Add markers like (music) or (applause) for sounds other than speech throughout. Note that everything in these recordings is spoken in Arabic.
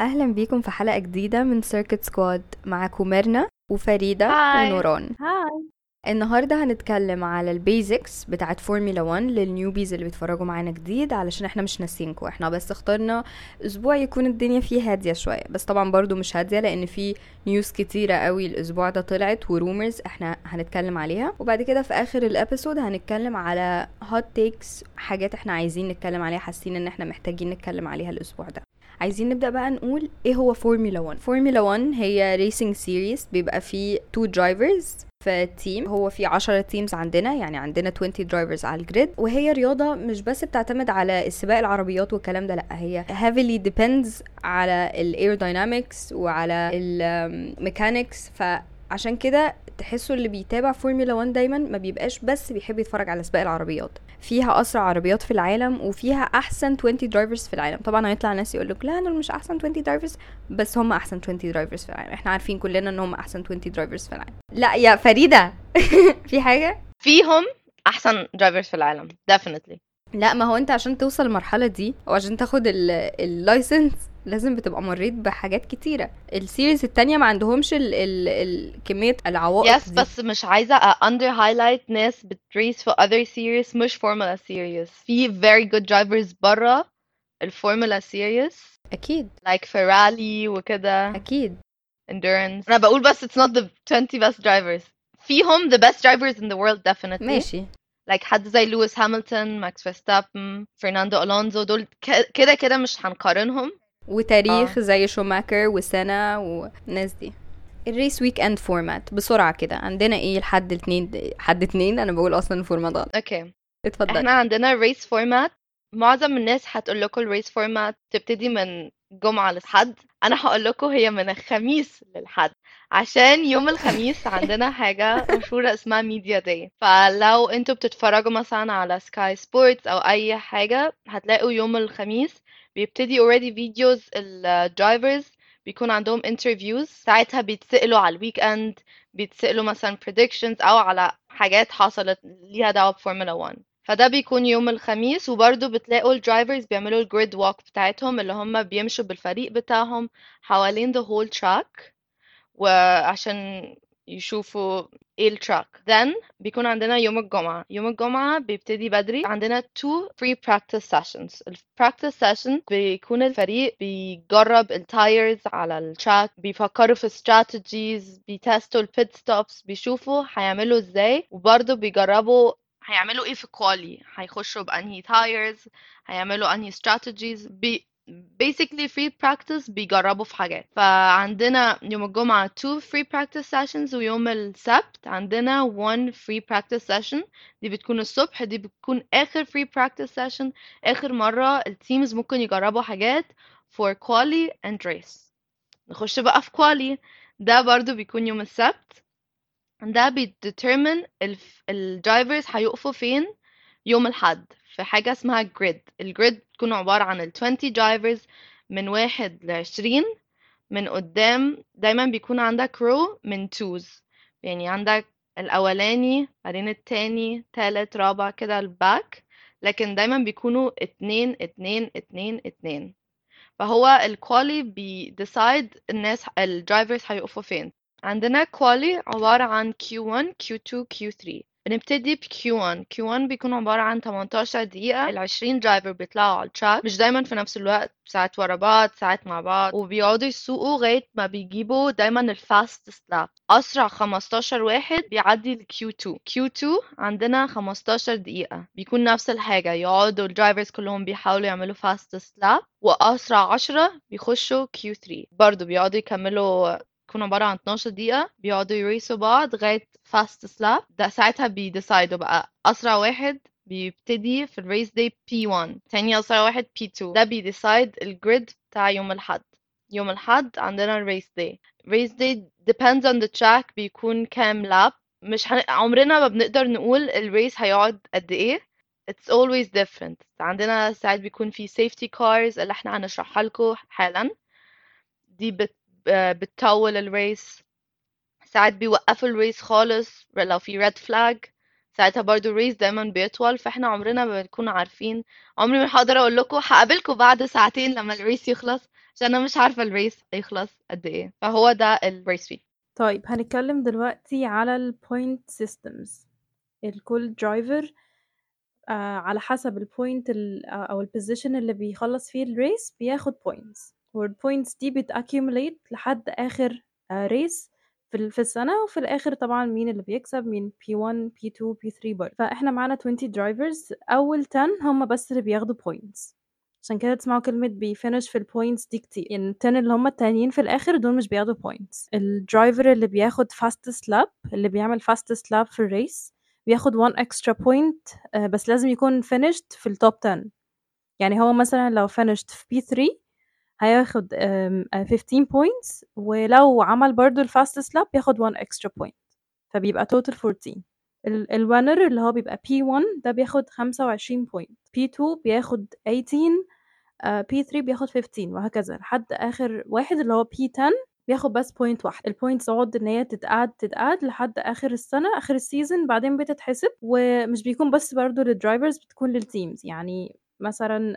أهلا بيكم في حلقة جديدة من سيركت سكواد معاكم ميرنا وفريدة hi. ونوران. hi النهاردة هنتكلم على ال basics بتاعت فورمولا 1 لل newbies اللي بيتفرجوا معانا جديد علشان إحنا مش ناسينكم. إحنا بس اخترنا أسبوع يكون الدنيا فيه هادية شوية. بس طبعا برضو مش هادية لأن في news كتيرة قوي الأسبوع ده طلعت و rumors إحنا هنتكلم عليها. وبعد كده في آخر ال episode هنتكلم على hot takes حاجات إحنا عايزين نتكلم عليها حاسين إن إحنا محتاجين نتكلم عليها الأسبوع ده. عايزين نبدأ بقى نقول إيه هو فورمولا 1 فورمولا 1 هي racing series بيبقى فيه two drivers في team هو في 10 teams عندنا يعني عندنا 20 drivers على ال grid وهي رياضة مش بس بتعتمد على السباق العربيات والكلام ده لأ هي heavily depends على ال aerodynamics وعلى ال mechanics فعشان كده تحسوا اللي بيتابع فورمولا 1 دايما ما بيبقاش بس بيحب يتفرج على سباق العربيات. فيها أسرع عربيات في العالم وفيها أحسن 20 drivers في العالم. طبعا هيطلع ناس يقول لك لا دول مش أحسن 20 drivers بس هم أحسن 20 drivers في العالم. إحنا عارفين كلنا إن هم أحسن 20 drivers في العالم. لا يا فريدة. (laughs) في حاجة؟ فيهم أحسن drivers في العالم definitely. لا ما هو أنت عشان توصل المرحلة دي أو عشان تاخد ال license لازم بتبقى مريت بحاجات كتيرة. ال series التانية ما عندهمش ال ال ال كمية العوائق yes دي. بس مش عايزة under highlight ناس بت race في other series مش فورمولا series. في very good drivers برا الفورمولا series. أكيد. Like فيرالي وكده. أكيد. Endurance. أنا بقول بس it's not the 20 best drivers. فيهم the best drivers in the world definitely. ماشي. Like حد زي لويس هاميلتون ماكس فيرستابن فرناندو الونزو دول كده كده مش هنقارنهم. وتاريخ زي شوماكر وسينا والناس دي. ال race weekend format بسرعة كده. عندنا إيه لحد اتنين حد اتنين؟ أنا بقول أصلا ال format غلط okay. اتفضل. إحنا عندنا race format معظم الناس هتقول لكم ال race format تبتدي من جمعة لحد أنا هقول لكم هي من الخميس للحد. عشان يوم الخميس (laughs) عندنا حاجة مشهورة اسمها media day فلو أنتوا بتتفرجوا مثلا على سكاي سبورتس أو أي حاجة هتلاقوا يوم الخميس بيبتدي already videos ال drivers بيكون عندهم interviews ساعتها بيتسألوا على ال weekend بيتسألوا مثلا predictions أو على حاجات حصلت ليها دعوة بفورمولا 1 فده بيكون يوم الخميس وبرضه بتلاقوا ال drivers بيعملوا ال grid walk بتاعتهم اللي هم بيمشوا بالفريق بتاعهم حوالين the whole track. وعشان يشوفوا إيه ال track then بيكون عندنا يوم الجمعة. يوم الجمعة بيبتدي بدري. عندنا two free practice sessions. ال practice session بيكون الفريق بيجرب ال tires على ال track بيفكروا في strategies بي test وا ال pit stops بيشوفوا هيعملوا إزاي. وبرضه بيجربوا هيعملوا إيه في quali هيخشوا بأنهي tires هيعملوا أنهي strategies. بي basically free practice بيجربوا في حاجات. فعندنا يوم الجمعة two free practice sessions ويوم السبت عندنا one free practice session. دي بتكون الصبح دي بتكون آخر free practice session. آخر مرة ال teams ممكن يجربوا حاجات for quali and race. نخش بقى في quali. ده برضو بيكون يوم السبت. ده بي determine ال drivers هيقفوا فين؟ يوم الحد في حاجة اسمها grid ال grid بتكون عبارة عن ال 20 drivers من واحد لعشرين من قدام دايما بيكون عندك row من twos يعني عندك الأولاني بعدين التاني تالت رابع كده ال back لكن دايما بيكونوا اتنين اتنين اتنين اتنين. فهو ال quali بي decide الناس ال drivers هيقفوا فين. عندنا quali عبارة عن Q1 Q2 Q3 بنبتدي ب Q1 Q1 بيكون عبارة عن 18 دقيقة ال 20 driver بيطلعوا على ال track مش دايما في نفس الوقت ساعات ورا بعض ساعات مع بعض. وبيقعدوا يسوقوا لغاية ما بيجيبوا دايما ال fast lap أسرع 15 واحد بيعدي ال Q2 Q2 عندنا 15 دقيقة. بيكون نفس الحاجة. يقعدوا ال drivers كلهم بيحاولوا يعملوا fast lap. وأسرع 10 بيخشوا Q3 برضو بيقعدوا يكملوا بيكون عبارة عن 12 دقيقة بيقعدوا ي race وا بعض لغاية fastest lap ده ساعتها بي decide وا بقى. أسرع واحد بيبتدي في ال race day P1 تاني أسرع واحد P2 ده بي decide ال grid بتاع يوم الحد يوم الحد عندنا ال race day ال race day depends on the track بيكون كام lap مش هن... عمرنا ما بنقدر نقول ال race هيقعد قد إيه. It's always different. عندنا ساعات بيكون في safety cars اللي إحنا هنشرحها لكم حالا. دي بت... بتطول ال race ساعات بيوقفوا ال race خالص لو في red flag ساعتها برضو ال race دايما بيطول فإحنا عمرنا ما بنكون عارفين. عمري ما هقدر أقول لكم هقابلكم بعد ساعتين لما ال race يخلص عشان أنا مش عارفة ال race هيخلص قد إيه. فهو ده ال race فيه طيب هنتكلم دلوقتي على ال point systems الكل driver آه على حسب ال point أو ال position اللي بيخلص فيه ال race بياخد points وال points دي بت accumulate لحد آه race في في السنة وفي الآخر طبعا مين اللي بيكسب؟ مين؟ P1 P2 P3 برضه. فإحنا معانا 20 drivers أول 10 هم بس اللي بياخدوا points. عشان كده تسمعوا كلمة بي finish في ال points دي كتير. يعني ال ten اللي هم التانيين في الآخر دول مش بياخدوا points ال driver اللي بياخد fastest lap اللي بيعمل fastest lap في ال race بياخد 1 extra point uh, بس لازم يكون finished في ال top 10 يعني هو مثلا لو finished في P3 هياخد um, 15 points ولو عمل برضو ال fastest lap بياخد 1 extra point. فبيبقى total 14 ال winner اللي هو بيبقى P1 ده بياخد 25 point. P2 بياخد 18 uh, P3 بياخد 15 وهكذا. لحد آخر واحد اللي هو P10 بياخد بس point واحد. ال points تقعد إن هي تتقعد تتقعد لحد آخر السنة آخر ال season بعدين بتتحسب. ومش بيكون بس برضو لل drivers بتكون لل teams يعني مثلا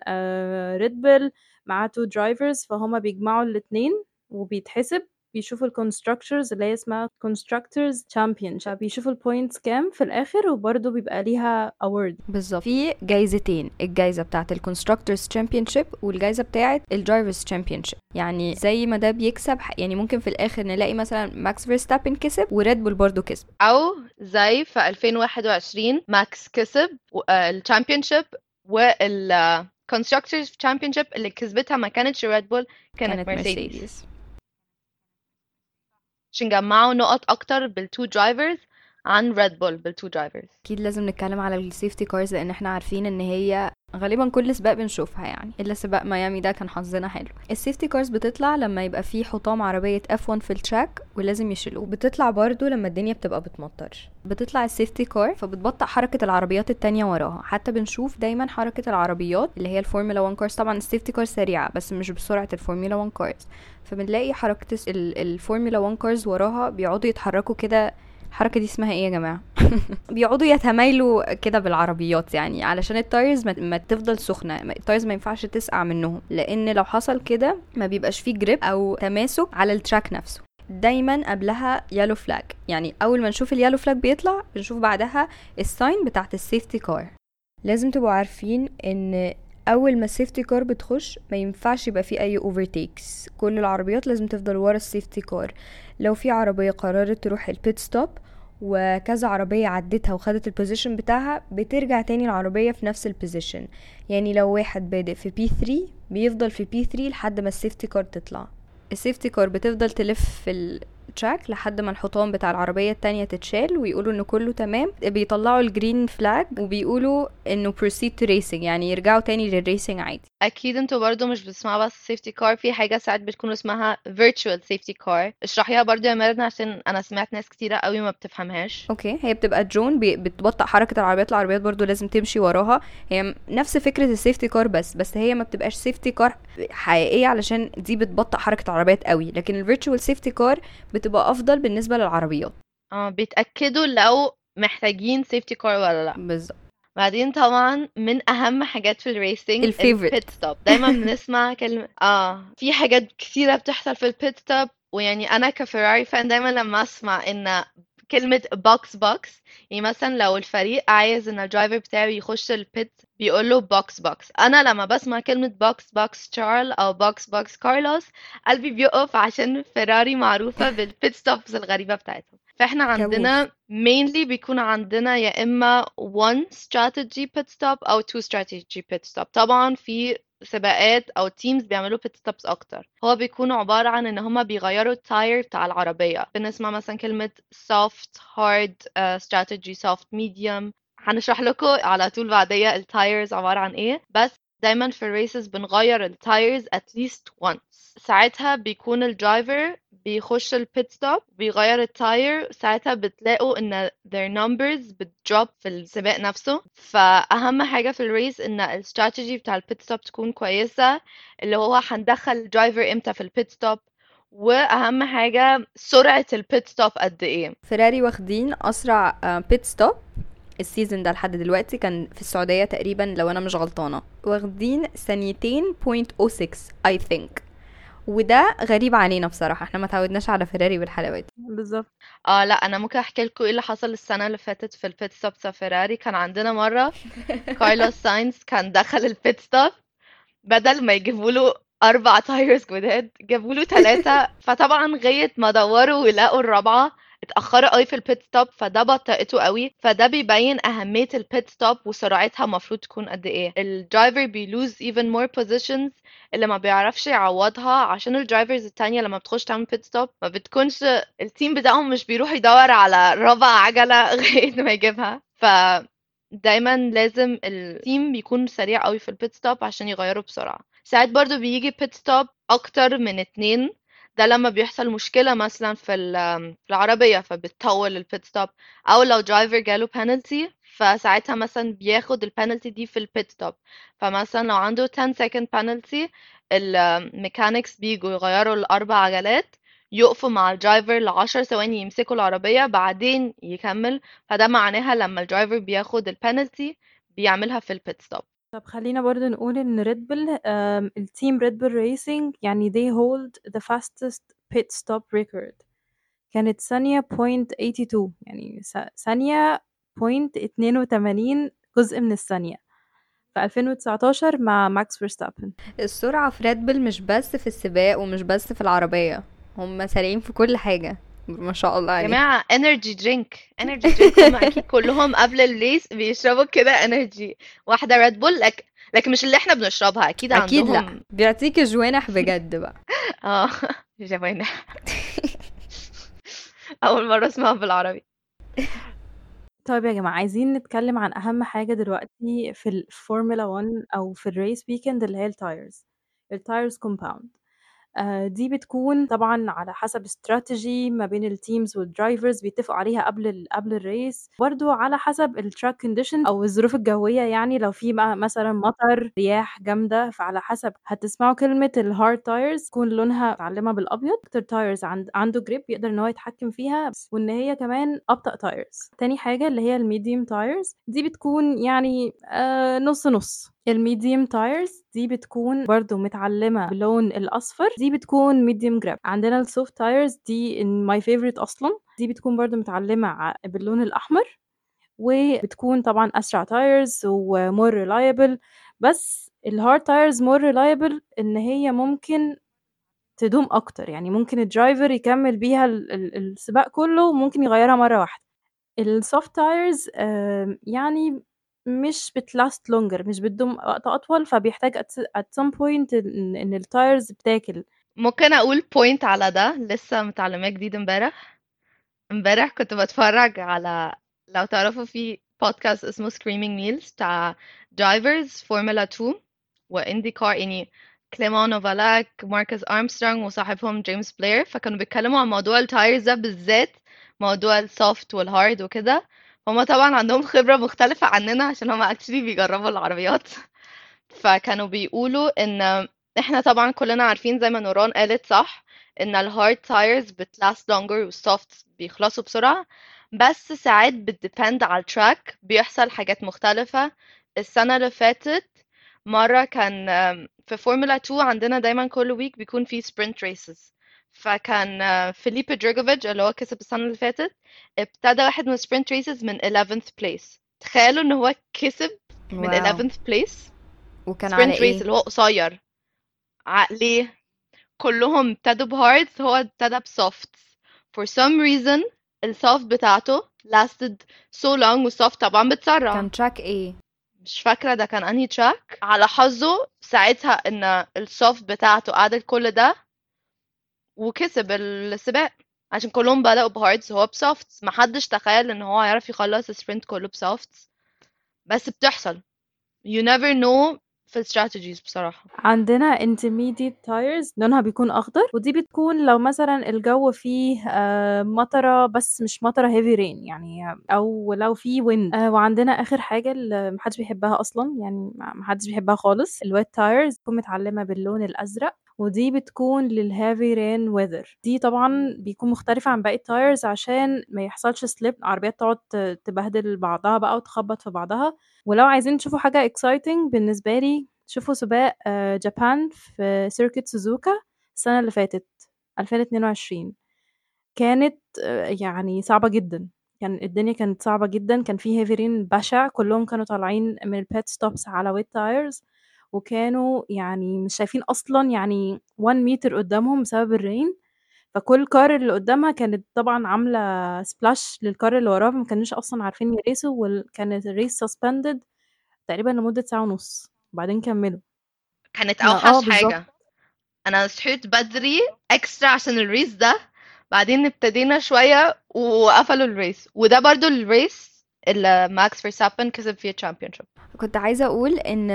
ريد بول مع two drivers فهما بيجمعوا الاتنين وبيتحسب بيشوفوا ال constructors اللي هي اسمها constructors champion بيشوفوا ال points كام في الآخر وبرده بيبقى ليها award بالظبط. في جايزتين الجايزة بتاعه ال constructors championship والجايزة بتاعه ال drivers championship يعني زي ما ده بيكسب يعني ممكن في الآخر نلاقي مثلا ماكس فيرستابن كسب وريد بول برضه كسب. أو زي في 2021 ماكس كسب ال championship وال Constructors Championship اللي كسبتها ما كانتش ريد بول كانت, كانت مرسيدس عشان جمعوا نقط أكتر بال two drivers عن ريد بول بال two drivers أكيد لازم نتكلم على ال safety cars لأن إحنا عارفين إن هي غالبا كل سباق بنشوفها يعني إلا سباق ميامي ده كان حظنا حلو. ال safety cars بتطلع لما يبقى في حطام عربية F1 في ال track ولازم يشيلوه. بتطلع برضو لما الدنيا بتبقى بتمطر. بتطلع ال safety car فبتبطئ حركة العربيات التانية وراها. حتى بنشوف دايما حركة العربيات اللي هي الفورمولا 1 cars طبعا ال safety car سريعة بس مش بسرعة الفورمولا 1 cars فبنلاقي حركة الفورمولا 1 cars وراها بيقعدوا يتحركوا كده الحركة دي اسمها إيه يا جماعة؟ (laughs) بيقعدوا يتمايلوا كده بالعربيات يعني علشان ال tires ما, ما تفضل سخنة ال tires ما ينفعش تسقع منهم لأن لو حصل كده ما بيبقاش فيه grip أو تماسك على ال track نفسه. دايما قبلها yellow flag يعني أول ما نشوف ال yellow flag بيطلع بنشوف بعدها ال sign بتاعت ال safety car لازم تبقوا عارفين إن أول ما ال safety car بتخش ما ينفعش يبقى في أي overtakes كل العربيات لازم تفضل ورا ال safety car لو في عربية قررت تروح ال pit stop وكذا عربية عدتها وخدت ال position بتاعها بترجع تاني العربية في نفس البوزيشن يعني لو واحد بادئ في P3 بيفضل في P3 لحد ما ال safety car تطلع. ال safety car بتفضل تلف في ال track لحد ما الحطام بتاع العربية التانية تتشال ويقولوا انه كله تمام. بيطلعوا ال green flag وبيقولوا إنه proceed to racing يعني يرجعوا تاني لل racing عادي. أكيد أنتوا برضو مش بتسمعوا بس safety car في حاجة ساعات بتكون اسمها virtual safety car. اشرحيها برضو يا ميرنا عشان أنا سمعت ناس كتيرة قوي ما بتفهمهاش. okay هي بتبقى درون بتبطئ حركة العربيات العربيات برضو لازم تمشي وراها. هي نفس فكرة ال safety car بس بس هي ما بتبقاش safety car حقيقية علشان دي بتبطئ حركة العربيات قوي. لكن ال virtual safety car بتبقى أفضل بالنسبة للعربيات. آه بيتأكدوا لو محتاجين safety car ولا لأ. بالظبط. بعدين طبعا من أهم حاجات في ال racing ال favorite ال pit stop دايما (laughs) بنسمع كلمه آه في حاجات كثيره بتحصل في ال pit stop ويعني أنا كفيراري fan دايما لما أسمع إن كلمة box box يعني مثلا لو الفريق عايز إن ال driver بتاعه يخش ال pit بيقول له box box أنا لما بسمع كلمة box box تشارل أو box box كارلوس قلبي بيقف عشان فيراري معروفة بال pit stops الغريبة بتاعتهم. فإحنا عندنا mainly بيكون عندنا يا إما one strategy pit stop أو two strategy pit stop. طبعا في سباقات أو teams بيعملوا pit stops أكتر. هو بيكون عبارة عن إن هما بيغيروا ال tire بتاع العربية. بنسمع مثلا كلمة soft hard uh, strategy soft medium. هنشرح لكم على طول بعدية ال tires عبارة عن إيه. بس دايما في ال races بنغير ال tires at least once. ساعتها بيكون ال driver بيخش ال pit stop بيغير ال tire ساعتها بتلاقوا إن their numbers بت drop في السباق نفسه. فأهم حاجة في ال race إن الاستراتيجي بتاع ال pit stop تكون كويسة اللي هو هندخل ال driver إمتى في ال pit stop وأهم حاجة سرعة ال pit stop قد إيه. فيراري واخدين أسرع pit stop ال season ده لحد دلوقتي كان في السعودية تقريبا لو أنا مش غلطانة. واخدين ثانيتين point أو 6 I think. وده غريب علينا بصراحة إحنا ما تعودناش على فيراري والحلاوات دي. بالظبط. آه لا أنا ممكن أحكي لكم إيه اللي حصل السنة اللي فاتت في ال pit stop بتاع فيراري كان عندنا مرة (laughs) كارلوس ساينز كان دخل ال pit stop بدل ما يجيبوا له أربع tires جداد جابوا له ثلاثة (laughs) فطبعا لغاية ما دوروا ويلاقوا الرابعة. اتأخروا قوي في ال pit stop فده بطئته قوي فده بيبين أهمية ال pit stop وسرعتها المفروض تكون قد إيه. ال driver بي lose even more positions اللي ما بيعرفش يعوضها عشان ال drivers التانية لما بتخش تعمل pit stop ما بتكونش ال team بتاعهم مش بيروح يدور على رابع عجلة (laughs) لغاية ما يجيبها. ف دايما لازم ال team بيكون سريع قوي في ال pit stop عشان يغيروا بسرعة. ساعات برضو بيجي pit stop أكتر من اتنين ده لما بيحصل مشكلة مثلا في ال- في العربية فبتطول ال pit stop أو لو driver جاله بنالتي فساعتها مثلا بياخد البنالتي دي في ال pit stop فمثلا لو عنده 10 second penalty ال mechanics بيجوا يغيروا الأربع عجلات يقفوا مع ال driver لعشر ثواني يمسكوا العربية بعدين يكمل. فده معناها لما ال driver بياخد البنالتي بيعملها في ال pit stop طب خلينا برضه نقول إن ريد بول ال team ريد بول ريسنج يعني they hold the fastest pit stop record. كانت ثانية point 82 يعني ثانية point 82 جزء من الثانية. في 2019 مع ماكس فيرستابن السرعة في ريد بول مش بس في السباق ومش بس في العربية هم سريعين في كل حاجة. ما شاء الله عليهم جماعة energy drink energy drink هم (laughs) أكيد كلهم قبل ال race بيشربوا كده energy واحدة ريد بول لك لكن مش اللي إحنا بنشربها أكيد أكيد لأ. عندهم بيعطيك جوانح بجد بقى. (laughs) آه جوانح. (laughs) أول مرة اسمها بالعربي. طيب يا جماعة عايزين نتكلم عن أهم حاجة دلوقتي في الفورمولا 1 أو في ال race weekend اللي هي ال tires ال tires compound آه، دي بتكون طبعا على حسب استراتيجي ما بين ال teams وال drivers بيتفقوا عليها قبل قبل ال race برضو على حسب ال track condition أو الظروف الجوية يعني لو في مثلا مطر رياح جامدة فعلى حسب هتسمعوا كلمة ال hard tires تكون لونها متعلمه بالأبيض. أكتر tires عند عنده grip يقدر إن هو يتحكم فيها وإن هي كمان أبطأ tires تاني حاجة اللي هي ال medium tires دي بتكون يعني آه نص نص. ال medium tires دي بتكون برضو متعلمة باللون الأصفر دي بتكون medium grip عندنا ال soft tires دي my favorite أصلا دي بتكون برضو متعلمة باللون الأحمر وبتكون طبعا أسرع tires و more reliable بس ال hard tires more reliable إن هي ممكن تدوم أكتر يعني ممكن ال driver يكمل بيها ال- ال- السباق كله وممكن يغيرها مرة واحدة. ال soft tires يعني مش بت last longer مش بتدوم وقت أطول فبيحتاج at at some point إن ال tires بتاكل. ممكن أقول point على ده لسه متعلماه جديد امبارح. امبارح كنت بتفرج على لو تعرفوا في بودكاست اسمه Screaming Meals بتاع drivers فورمولا 2 و IndyCar يعني كليمون نوفالاك ماركوس ارمسترونج وصاحبهم جيمس بلاير فكانوا بيتكلموا عن موضوع ال tires ده بالذات موضوع ال soft وال hard وكده. هما طبعا عندهم خبرة مختلفة عننا عشان هما actually بيجربوا العربيات. فكانوا بيقولوا إن إحنا طبعا كلنا عارفين زي ما نوران قالت صح إن ال hard tires بت last longer وال soft بيخلصوا بسرعة بس ساعات بت depend على ال track بيحصل حاجات مختلفة. السنة اللي فاتت مرة كان في فورمولا 2 عندنا دايما كل week بيكون في sprint races فكان آه، فيليبي دروجوفيتش اللي هو كسب السنة اللي فاتت ابتدى واحد من ال sprint races من 11th place. تخيلوا إن هو كسب من wow. 11th place وكان على sprint race إيه اللي هو قصير. ع- ليه؟ كلهم ابتدوا ب hard هو ابتدى ب soft for some reason ال soft بتاعته lasted so long وال soft طبعا بتسرع. كان track إيه مش فاكرة ده كان أنهي track على حظه ساعتها إن ال soft بتاعته قعدت كل ده وكسب السباق. عشان كلهم بدأوا ب hards هو ب soft محدش تخيل إن هو هيعرف يخلص ال sprint كله ب soft بس بتحصل. You never know في ال strategies بصراحة. عندنا intermediate tires لونها بيكون أخضر ودي بتكون لو مثلا الجو فيه آه، مطرة بس مش مطرة heavy rain يعني أو لو فيه wind. آه، وعندنا آخر حاجة اللي محدش بيحبها أصلا يعني محدش بيحبها خالص ال wet tires. تكون متعلمة باللون الأزرق ودي بتكون لل heavy rain weather دي طبعا بيكون مختلفة عن باقي ال tires عشان ما يحصلش slip العربيات تقعد تبهدل بعضها بقى وتخبط في بعضها. ولو عايزين تشوفوا حاجة exciting بالنسبة لي شوفوا سباق آه، Japan في circuit سوزوكا السنة اللي فاتت 2022 كانت آه، يعني صعبة جدا. كان الدنيا كانت صعبة جدا. كان في heavy rain بشع. كلهم كانوا طالعين من ال pit stops على wet tires وكانوا يعني مش شايفين أصلًا يعني 1 متر قدّامهم بسبب ال rain، فكل car اللي قدّامها كانت طبعًا عاملة splash لل car اللي وراها، ما كانوش أصلًا عارفين ي race وا وكانت ال race suspended تقريبًا لمدة ساعة ونُص، وبعدين كمّلوا. كانت ما آه أوحش بالضبط. حاجة أنا صحيت بدري extra عشان ال race ده بعدين ابتدينا شوية وقفلوا ال race وده برضو ال race اللي ماكس فيرستابن كسب فيه ال championship كنت عايزة أقول إن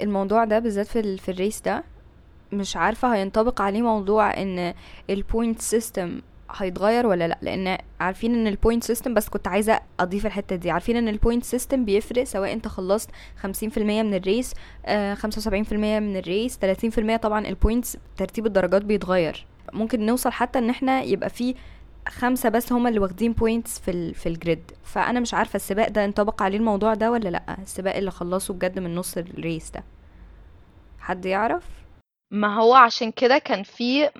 الموضوع ده بالذات في, ال- في ال race ده مش عارفة هينطبق عليه موضوع إن ال point system هيتغير ولا لأ. لأن عارفين إن ال point system بس كنت عايزة أضيف الحتة دي. عارفين إن ال point system بيفرق؟ سواء أنت خلصت 50% من ال race آه 75% من ال race 30% طبعا ال points ترتيب الدرجات بيتغير. ممكن نوصل حتى إن إحنا يبقى في خمسة بس هما اللي واخدين points في ال في ال grid فأنا مش عارفة السباق ده انطبق عليه الموضوع ده ولا لأ؟ السباق اللي خلصوا بجد من نص ال race ده. حد يعرف؟ ما هو عشان كده كان في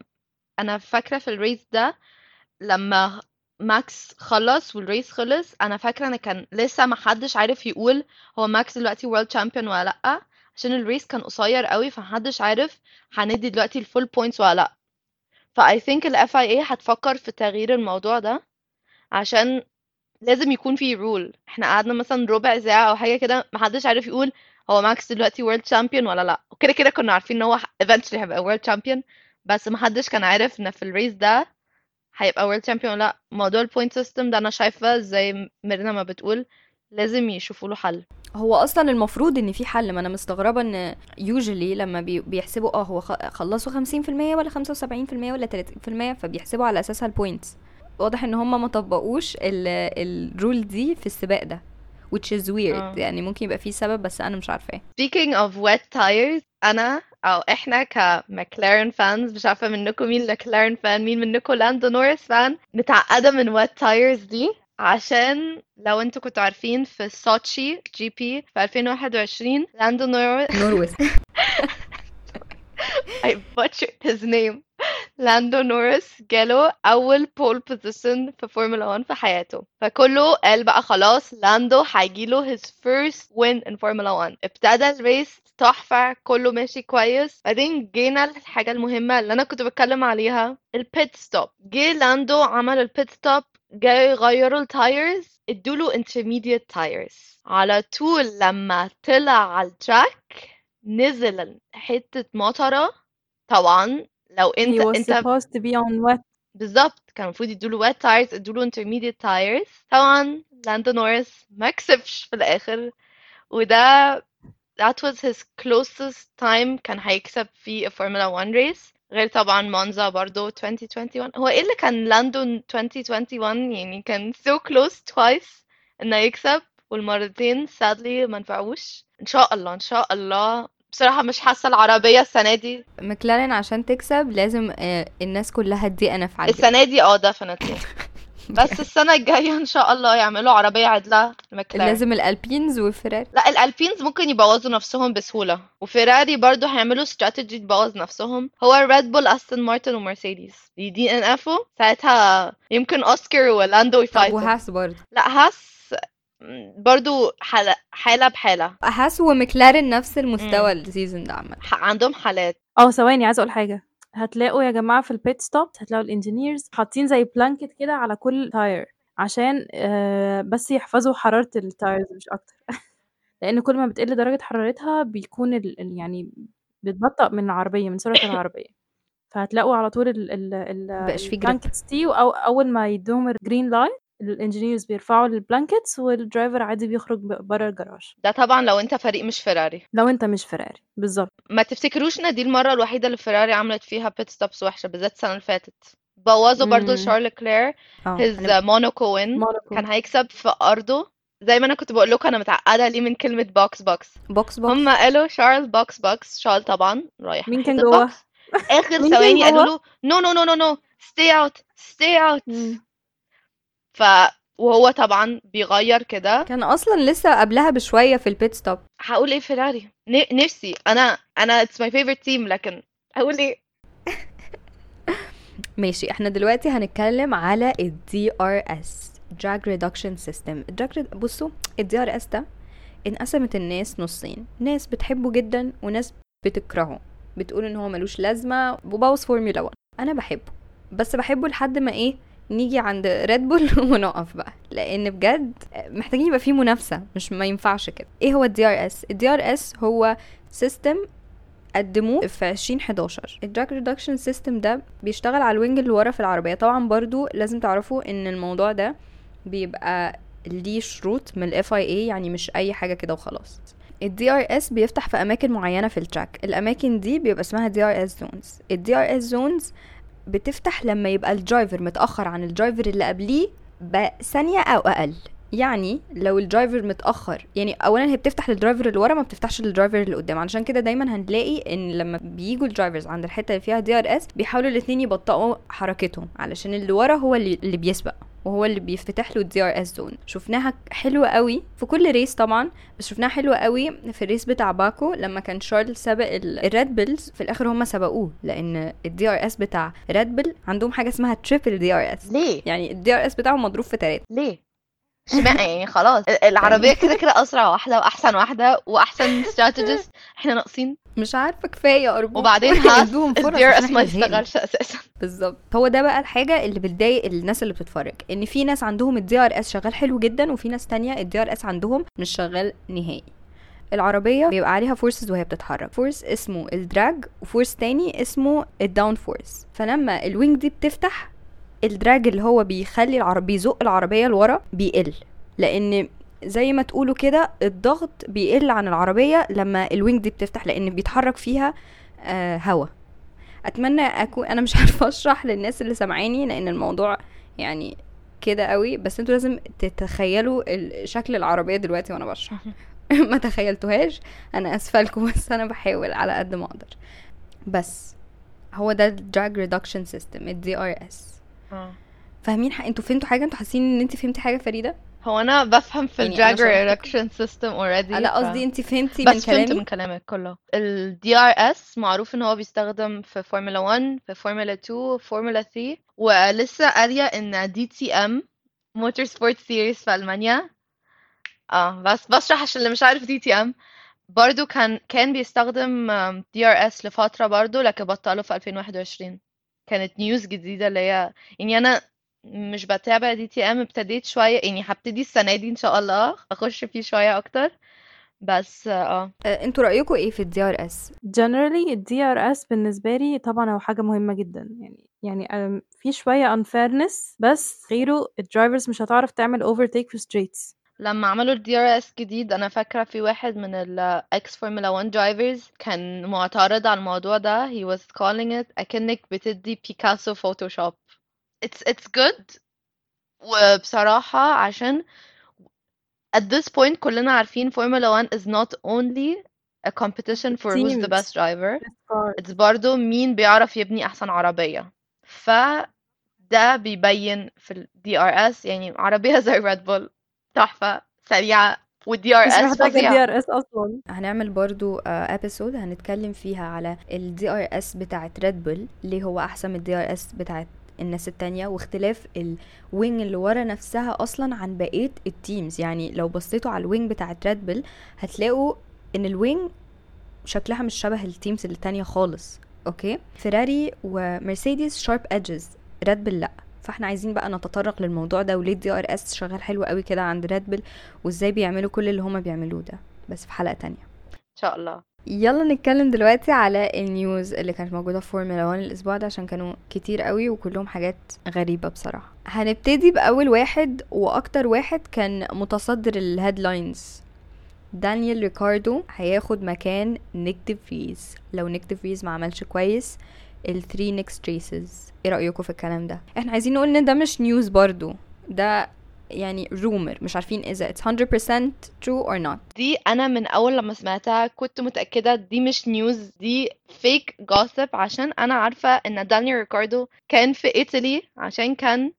أنا فاكرة في ال race ده لما ماكس خلص وال race خلص أنا فاكرة إن كان لسه ما حدش عارف يقول هو ماكس دلوقتي world champion ولا لأ. عشان ال race كان قصير قوي فمحدش عارف هندي دلوقتي ال full points ولا لأ. ف I think ال FIA هتفكر في تغيير الموضوع ده عشان لازم يكون في rule إحنا قعدنا مثلا ربع ساعة أو حاجة كده محدش عارف يقول هو ماكس دلوقتي world champion ولا لا؟ وكده كده كنا عارفين إن هو eventually هيبقى world champion بس محدش كان عارف إن في ال race ده هيبقى world champion ولا لأ. موضوع ال point system ده أنا شايفة زي ميرنا ما بتقول لازم يشوفوا له حل. هو أصلا المفروض إن في حل ما أنا مستغربة إن usually لما بي بيحسبوا آه هو خلصوا 50% ولا 75% ولا 30% فبيحسبوا على أساسها ال points واضح إن هم ما طبقوش ال rule دي في السباق ده. Which is weird. آه. يعني ممكن يبقى فيه سبب بس أنا مش عارفاه speaking of wet tires أنا أو إحنا كماكلارن fans مش عارفة منكم مين ماكلارن fan مين منكم لاندو نورس fan متعقدة من wet tires دي عشان لو أنتوا كنتوا عارفين في سوتشي GP في 2021 لاندو نورس نورويس (laughs) I butchered his name. لاندو نورس جاله أول pole position في فورمولا 1 في حياته. فكله قال بقى خلاص لاندو هيجيله his first win in Formula 1 ابتدى ال race تحفة كله ماشي كويس. بعدين جينا الحاجة المهمة اللي أنا كنت بتكلم عليها ال pit stop جه لاندو عمل ال pit stop جاي يغيروا ال tires ادوله intermediate tires. على طول لما طلع على ال track نزل حتة مطرة. طبعا لو he انت was انت supposed to be on wet بالظبط كان المفروض يدوله wet tires ادوله intermediate tires. طبعا لاندو نورس ما كسبش في الآخر. وده that was his closest time كان هيكسب في فورمولا 1 race. غير طبعا مونزا برضو 2021 هو إيه اللي كان لاندو 2021 يعني كان so close twice إنه يكسب. والمرتين sadly ما نفعوش. إن شاء الله إن شاء الله بصراحة مش حاسة العربية السنة دي. مكلارين عشان تكسب لازم آه، الناس كلها تدي أنا في عجل السنة دي آه definitely. (laughs) بس السنة الجاية إن شاء الله يعملوا عربية عدلة لمكلارين لازم الألبينز وفيراري لا الألبينز ممكن يبوظوا نفسهم بسهولة. وفيراري برضو هيعملوا استراتيجي تبوظ نفسهم. هو ريد بول استون مارتن ومرسيدس دي ان افو ساعتها يمكن اوسكار ولاندو يفايتوا. وهاس برضه لا هاس برضو حالة حالة بحالة. هاس ومكلارين نفس المستوى ال season ده عامة. ح- عندهم حالات. آه ثواني عايزة أقول حاجة. هتلاقوا يا جماعة في ال pit stop هتلاقوا ال engineers حاطين زي blanket كده على كل tire عشان آه بس يحفظوا حرارة ال tires مش أكتر. (laughs) لأن كل ما بتقل درجة حرارتها بيكون ال ال- يعني بتبطأ من العربية من سرعة العربية. فهتلاقوا على طول ال ال ال فيه grip. ال blankets دي أو أول ما يدوهم ال green light ال engineers بيرفعوا ال blankets وال driver عادي بيخرج بره الجراج. ده طبعا لو انت فريق مش فيراري لو انت مش فيراري بالظبط. ما تفتكروش إن دي المرة الوحيدة اللي فيراري عملت فيها pit stops وحشة بالذات السنة اللي فاتت؟ بوظوا برضو مم. شارل لوكلير أنا- موناكو win كان هيكسب في أرضه. زي ما أنا كنت بقول لكم أنا متعقدة ليه من كلمة box box box box هم قالوا شارل box box شارل طبعا رايح مين كان جوه؟ آخر ثواني قالوا؟ له no no no no no out stay out. مم. ف وهو طبعا بيغير كده. كان أصلا لسه قبلها بشوية في البيت ستوب هقول إيه فيراري نفسي. أنا أنا it's my favorite team لكن هقول إيه؟ (laughs) ماشي إحنا دلوقتي هنتكلم على ال DRS Drag Reduction System. ال Drag Red- بصوا ال DRS ده انقسمت الناس نصين. ناس بتحبه جدا وناس بتكرهه. بتقول إن هو ملوش لازمة وبوظ فورمولا 1 أنا بحبه. بس بحبه لحد ما إيه؟ نيجي عند ريد بول (laughs) ونقف بقى. لأن بجد محتاجين يبقى فيه منافسة مش ما ينفعش كده. إيه هو ال DRS ال DRS هو system قدموه في 2011 ال drag reduction system ده بيشتغل على ال wing اللي ورا في العربية. طبعا برضو لازم تعرفوا إن الموضوع ده بيبقى ليه شروط من ال FIA يعني مش أي حاجة كده وخلاص. ال DRS بيفتح في أماكن معينة في ال track الأماكن دي بيبقى اسمها DRS zones ال DRS zones بتفتح لما يبقى ال driver متأخر عن ال driver اللي قبليه بثانية أو أقل. يعني لو ال driver متأخر يعني اولا هي بتفتح لل driver اللي ورا ما بتفتحش لل driver اللي قدام. علشان كده دايما هنلاقي إن لما بيجوا ال drivers عند الحتة اللي فيها DRS بيحاولوا الاثنين يبطئوا حركتهم علشان اللي ورا هو اللي, اللي بيسبق. وهو اللي بيفتح له ال DRS zone شفناها حلوة قوي في كل race طبعا بس شفناها حلوة قوي في ال race بتاع باكو لما كان شارل سبق الريد بولز في الآخر هم سبقوه لأن ال DRS بتاع ريد بول عندهم حاجة اسمها triple DRS ليه؟ يعني ال DRS بتاعهم مضروب في ثلاثة ليه؟ اشمعنى يعني؟ خلاص. ال- (laughs) العربية كده كده أسرع واحدة وأحسن واحدة وأحسن (laughs) strategist إحنا ناقصين مش عارفة كفاية أرجوك. وبعدين (laughs) ادوهم فرص ما. يشتغلش أساسا. بالظبط. هو ده بقى الحاجة اللي بتضايق الناس اللي بتتفرج إن في ناس عندهم ال DRS شغال حلو جدا وفي ناس تانية ال DRS عندهم مش شغال نهائي. العربية بيبقى عليها forces وهي بتتحرك. force اسمه ال drag و force تاني اسمه ال downforce فلما ال wing دي بتفتح ال drag اللي هو بيخلي العربية بيزق العربية لورا بيقل لأن زي ما تقولوا كده الضغط بيقل عن العربية لما ال wing دي بتفتح لأن بيتحرك فيها آه هوا. أتمنى اكون أنا مش (laughs) عارفة أشرح للناس اللي سامعاني لأن الموضوع يعني كده قوي بس أنتوا لازم تتخيلوا شكل العربية دلوقتي وأنا بشرح. (laughs) ما تخيلتوهاش. أنا آسفة لكم بس أنا بحاول على قد ما أقدر. بس هو ده ال drag reduction system ال DRS فاهمين. أنتوا فهمتوا حاجة؟ أنتوا حاسين إن انت فهمتي حاجة فريدة؟ هو أنا بفهم في يعني شرحت reduction system already لا قصدي أنت فهمتي بس من فهمت كلامي من كلامك؟ كله. ال DRS معروف إن هو بيستخدم في فورمولا 1 في فورمولا 2 فورمولا 3 ولسه قارية إن DTM motorsport series في ألمانيا. آه بس بشرح عشان اللي مش عارف DTM برضو كان كان بيستخدم آم، DRS لفترة برضو لكن بطلوا في 2021 كانت news جديدة اللي هي يعني أنا مش بتابع DTM ابتديت شوية يعني هبتدي السنة دي إن شاء الله أخش فيه شوية أكتر. بس آه. آه، أنتوا رايكم إيه في ال DRS generally ال DRS بالنسبة لي طبعا هو حاجة مهمة جدا. يعني يعني في شوية unfairness بس غيره ال drivers مش هتعرف تعمل overtake في streets. لما عملوا ال DRS جديد أنا فاكرة في واحد من ال ex Formula 1 drivers كان معترض على الموضوع ده. He was calling it اكنك بتدي بيكاسو فوتوشوب it's it's good. وبصراحة عشان at this point كلنا عارفين Formula 1 is not only a competition for who's the best driver. It's برضو مين بيعرف يبني أحسن عربية. فده بيبين في ال DRS يعني عربية زي ريد بول تحفة سريعة وال DRS بتاعها حاجة فظيعة. DRS أصلا. هنعمل برضو episode هنتكلم فيها على ال DRS بتاعت ريد بول ليه هو أحسن من ال DRS بتاعت الناس التانية واختلاف ال wing اللي ورا نفسها أصلا عن بقية ال teams يعني لو بصيتوا على ال wing بتاعت ريد بول هتلاقوا إن ال wing شكلها مش شبه ال teams التانية خالص. okay؟ فيراري ومرسيدس sharp edges ريد بول لأ. فإحنا عايزين بقى نتطرق للموضوع ده وليه ال DRS شغال حلو قوي كده عند ريد بول وإزاي بيعملوا كل اللي هما بيعملوه ده. بس في حلقة تانية. إن شاء الله. يلا نتكلم دلوقتي على ال news اللي كانت موجودة في فورمولا 1 الأسبوع ده عشان كانوا كتير قوي وكلهم حاجات غريبة بصراحة. هنبتدي بأول واحد وأكتر واحد كان متصدر ال headlines. دانيال ريكاردو هياخد مكان نيك ديفريز. لو نيك ديفريز ما عملش كويس ال three next races إيه رأيكم في الكلام ده؟ إحنا عايزين نقول إن ده مش news برضو. ده يعني rumor مش عارفين اذا it's 100% true or not. دي أنا من أول لما سمعتها كنت متأكدة دي مش news دي fake gossip عشان أنا عارفة إن دانيال ريكاردو كان في ايطالي عشان كان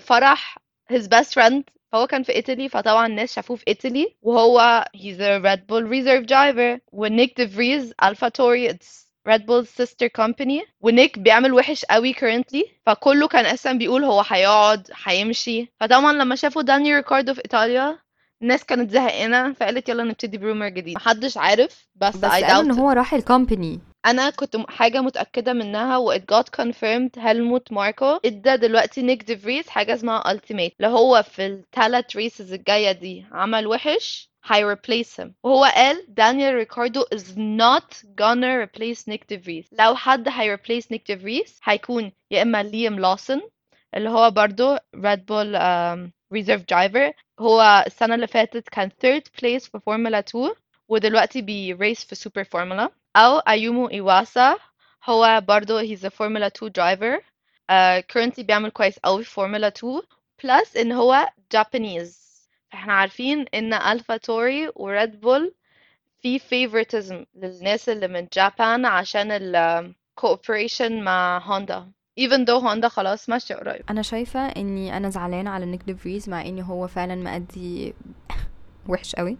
فرح his best friend هو كان في ايطالي فطبعا الناس شافوه في ايطالي وهو he's a Red Bull reserve driver ونيك ديفريز الفا توري it's Red Bull's sister company. ونيك بيعمل وحش قوي currently. فكله كان أصلا بيقول هو هيقعد هيمشي. فطبعا لما شافوا داني ريكاردو في إيطاليا الناس كانت زهقانة فقالت يلا نبتدي ب rumor جديد. محدش عارف بس, بس قالوا إن. هو راح ال company أنا كنت حاجة متأكدة منها و it got confirmed هلموت ماركو. إدى دلوقتي نيك ديفريز حاجة اسمها ultimate لو هو في الثلاث races الجاية دي. عمل وحش هي replace him. وهو قال دانيال ريكاردو is not gonna replace نيك ديفريز لو حد هي replace نيك ديفريز هيكون يا إما ليام لوسن اللي هو برضو Bull um, reserve driver. هو السنة اللي فاتت كان third place في فورمولا 2 ودلوقتي بي race في سوبر فورمولا أو أيومو إيواسا. هو برضو he's a Formula 2 driver. Uh, currently بيعمل كويس أوي في فورمولا 2 plus إن هو Japanese. فإحنا عارفين إن ألفا توري وريد بول في favoritism للناس اللي من جابان عشان ال cooperation مع هوندا even though هوندا خلاص ماشية قريب. أنا شايفة إني أنا زعلانة على نيك ديفريز مع اني هو فعلا مأدي وحش قوي.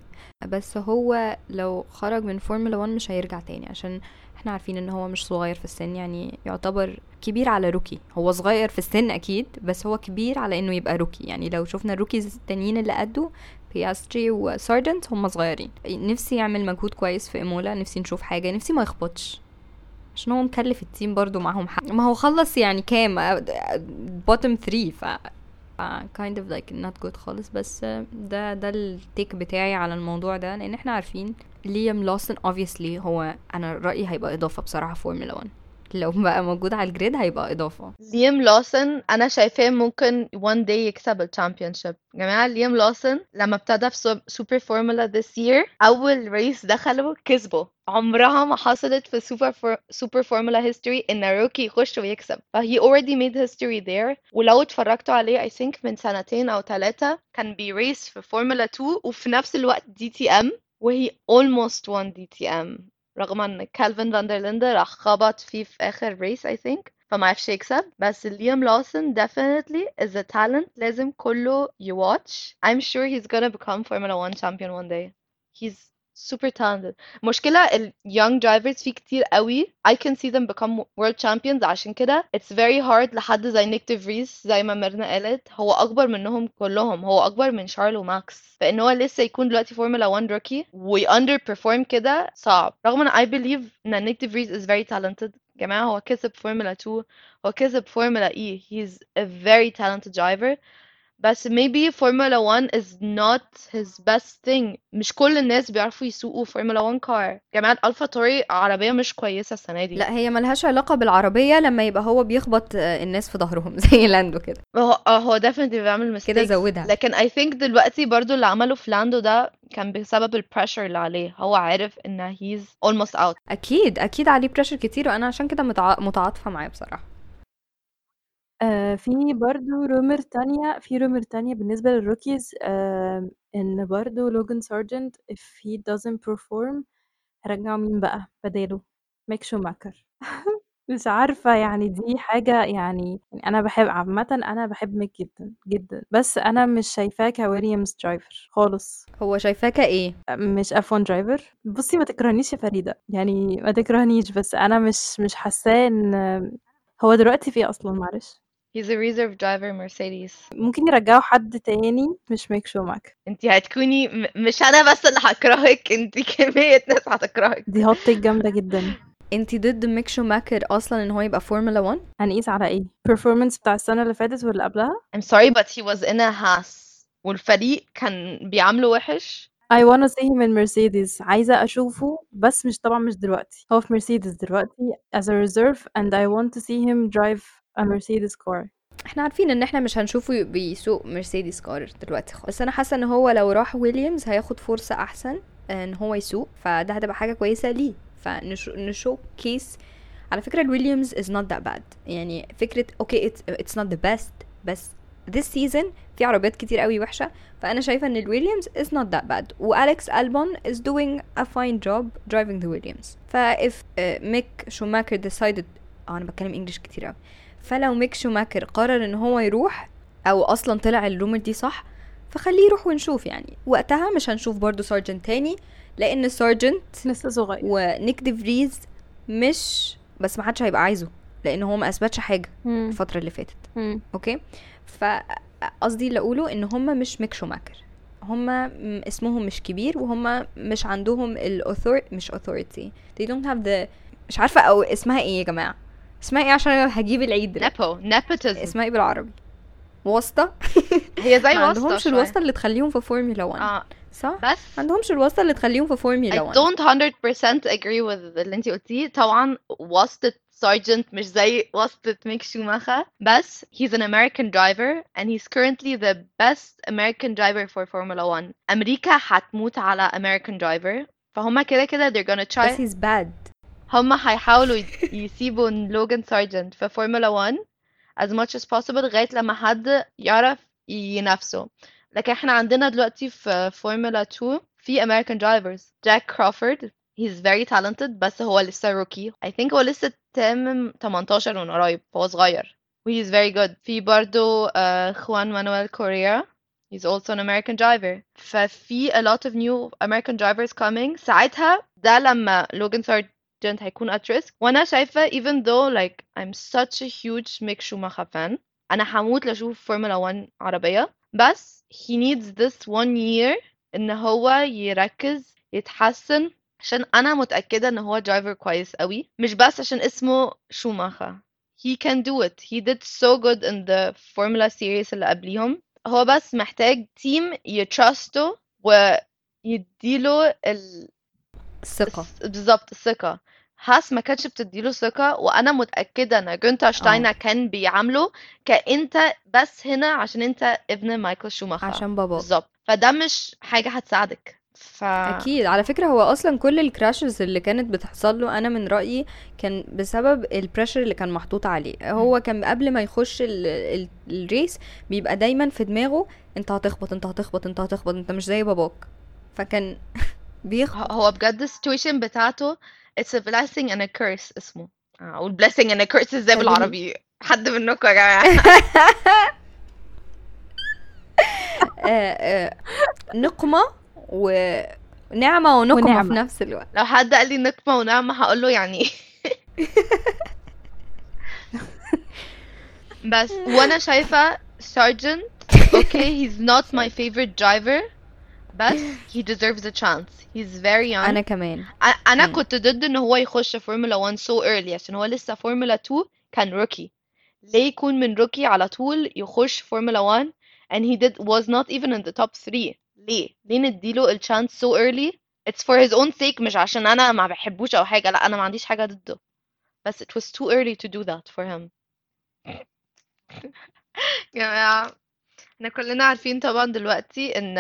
بس هو لو خرج من فورمولا 1 مش هيرجع تاني عشان إحنا عارفين ان هو مش صغير في السن يعني يعتبر كبير على rookie هو صغير في السن أكيد بس هو كبير على إنه يبقى rookie يعني لو شفنا ال rookies التانيين اللي قدوا بياستري وسارجنت هم صغيرين. نفسي يعمل مجهود كويس في ايمولا نفسي نشوف حاجة نفسي ما يخبطش. عشان هو مكلف ال team برضو معاهم حق. ما هو خلص يعني كام؟ bottom 3 ف kind of like not good خالص. بس ده ده ال take بتاعي على الموضوع ده لأن إحنا عارفين ليام لوسن obviously هو أنا رأيي هيبقى إضافة بصراحة فورمولا 1 لو بقى موجود على الجريد هيبقى إضافة. ليام لوسن أنا شايفاه ممكن one day يكسب ال championship جماعة ليام لوسن لما ابتدى في سوبر فورمولا this year أول race دخله كسبه. عمرها ما حصلت في سوبر فور... سوبر فورمولا history إن rookie يخش ويكسب. فهي already made history there. ولو اتفرجتوا عليه I think من سنتين أو ثلاثة كان بيريس في فورمولا 2 وفي نفس الوقت دي تي ام وهي almost won ام رغم أن كالفن فاندرليندا راح خبط فيه في آخر race I think فما عرفش يكسب. بس ليام لوسن definitely is a talent لازم كله ي watch I'm sure he's gonna become Formula 1 champion one day. He's super talented. مشكلة ال young drivers في كتير قوي. I can see them become world champions. عشان كده it's very hard لحد زي نيك ديفريز زي ما ميرنا قالت. هو أكبر منهم كلهم. هو أكبر من شارل وماكس. فإن هو لسه يكون دلوقتي فورمولا 1 rookie وي under perform كده صعب. رغم إن I believe إن نيك ديفريز is very talented. جماعة هو كسب فورمولا 2 هو كسب فورمولا E. He's a very talented driver. بس maybe Formula 1 is not his best thing. مش كل الناس بيعرفوا يسوقوا Formula 1 car. جماعة ألفا توري عربية مش كويسة السنة دي. لا هي ملهاش علاقة بالعربية لما يبقى هو بيخبط آه، الناس في ظهرهم (laughs) زي لاندو كده. هو آه، هو definitely بيعمل mistakes. كده زودها. لكن I think دلوقتي برضو اللي عمله في لاندو ده كان بسبب ال pressure اللي عليه. هو عارف إن he's almost out. أكيد أكيد عليه pressure كتير وأنا عشان كده متع... متعاطفة معاه بصراحة. آه في برضو rumor تانية في rumor تانية بالنسبة لل rookies آه إن برضو لوجان سارجنت if he doesn't perform هرجعوا مين بقى؟ بداله ميك شوماكر (laughs) مش عارفة يعني دي حاجة يعني أنا بحب عامة أنا بحب ميك جدا جدا. بس أنا مش شايفاه كويليامز driver خالص. هو شايفاه كإيه؟ مش F1 driver بصي ما تكرهنيش يا فريدة. يعني ما تكرهنيش بس أنا مش مش حاساه إن هو دلوقتي في إيه أصلا؟ معلش. He's a reserve driver Mercedes. ممكن يرجعوا حد تاني مش ميك شوماكر انتي هتكوني م- مش أنا بس اللي هكرهك انتي كمية ناس هتكرهك. دي hot take جامدة جدا. انتي ضد ميك شوماكر أصلا إن هو يبقى فورمولا 1 هنقيس على إيه؟ performance بتاع السنة اللي فاتت واللي قبلها؟ I'm sorry but he was in a Haas والفريق كان بيعامله وحش. I wanna see him in Mercedes. عايزة أشوفه بس مش طبعًا مش دلوقتي. هو في مرسيدس دلوقتي as a reserve and I want to see him drive a Mercedes car. إحنا عارفين ان إحنا مش هنشوفه بيسوق مرسيدس car دلوقتي خالص. بس أنا حاسة ان هو لو راح ويليامز هياخد فرصة احسن ان هو يسوق. فده هتبقى حاجة كويسة ليه. فان شو كيس على فكرة الويليامز is not that bad. يعني فكرة okay it's not the best بس this season في عربيات كتير قوي وحشة. فأنا شايفة إن الويليامز is not that bad. والكس البون is doing a fine job driving the Williams. ف if uh, Mick Schumacher decided آه أنا بتكلم English كتير قوي. فلو ميك شوماكر قرر إن هو يروح أو أصلا طلع ال rumor دي صح فخليه يروح ونشوف يعني. وقتها مش هنشوف برضو سارجنت تاني لأن سارجنت لسه صغير. ونيك دي فريز مش بس ما حدش هيبقى عايزه لأن هو ما أثبتش حاجة مم. الفترة اللي فاتت. مم. okay؟ فقصدي اللي أقوله إن هم مش ميك شوماكر. هم اسمهم مش كبير وهم مش عندهم ال author مش authority. They don't have the مش عارفة أو اسمها إيه يا جماعة. اسمها إيه عشان أنا هجيب العيد. nepo nepotism. اسمها إيه بالعربي؟ واسطة. (laughs) هي زي ما واسطة عندهمش. الواسطة اللي تخليهم في فورمولا 1 آه. صح؟ بس ما عندهمش الواسطة اللي تخليهم في I فورمولا 1 don't 100% agree with اللي انتي قلتيه. طبعا واسطة سارجنت مش زي واسطة ميك شوماخر بس he's an American driver and he's currently the best American driver for Formula 1 أمريكا هتموت على American driver. فهم كده كده they're gonna بس try he's bad. هم هيحاولوا يسيبوا لوجان سارجنت في فورمولا 1 as much as possible لغاية لما حد يعرف ينافسه. لكن إحنا عندنا دلوقتي في فورمولا 2 في American drivers. جاك كروفورد he's very talented بس هو لسه rookie I think هو لسه تمم 18 من قريب. فهو صغير. He's very good. في برضو خوان مانويل كوريا he's also an American driver. ففي a lot of new American drivers coming. ساعتها ده لما لوجان سارجنت هيكون at risk وأنا شايفة even though like I'm such a huge Mick Schumacher fan. أنا هموت لأشوف فورمولا 1 عربية. بس he needs this one year إن هو يركز يتحسن. عشان أنا متأكدة إن هو driver كويس قوي. مش بس عشان اسمه شوماخر he can do it. He did so good in the Formula series اللي قبليهم. هو بس محتاج team ي trust ه ويديله ال... الثقة. بالظبط الثقة. هاس ما كانتش بتديله ثقة وأنا متأكدة إن جونتر شتاينر كان بيعامله كأنت بس هنا عشان أنت ابن مايكل شوماخر. عشان بابا بالظبط. فده مش حاجة هتساعدك. ف أكيد. على فكرة هو أصلا كل ال crashes اللي كانت بتحصل له أنا من رأيي كان بسبب ال pressure اللي كان محطوط عليه. هو كان قبل ما يخش ال ال ال race بيبقى دايما في دماغه أنت هتخبط أنت هتخبط أنت هتخبط أنت مش زي باباك. فكان (laughs) بيخبط هو بجد السيتويشن بتاعته it's a blessing and a curse اسمه أقول blessing and a curse إزاي خليني- بالعربي حد منكم يا جماعة آه، آه، نقمة ونعمه ونقمة في ونعمة. نفس الوقت لو حد قال لي نقمة ونعمة هقول له يعني إيه؟ (laughs) بس وأنا شايفة سارجنت okay he's not my favorite driver بس he deserves a chance. He's very young. أنا كمان. أ- أنا مم. كنت ضد إن هو يخش فورمولا 1 so early عشان هو لسه فورمولا 2 كان rookie ليه يكون من rookie على طول يخش فورمولا 1 and he did was not even in the top 3 ليه؟ ليه نديله ال chance so early? It's for his own sake مش عشان أنا ما بحبوش أو حاجة. لا أنا ما عنديش حاجة ضده. بس it was too early to do that for him. (laughs) يا جماعة إحنا كلنا عارفين طبعا دلوقتي إن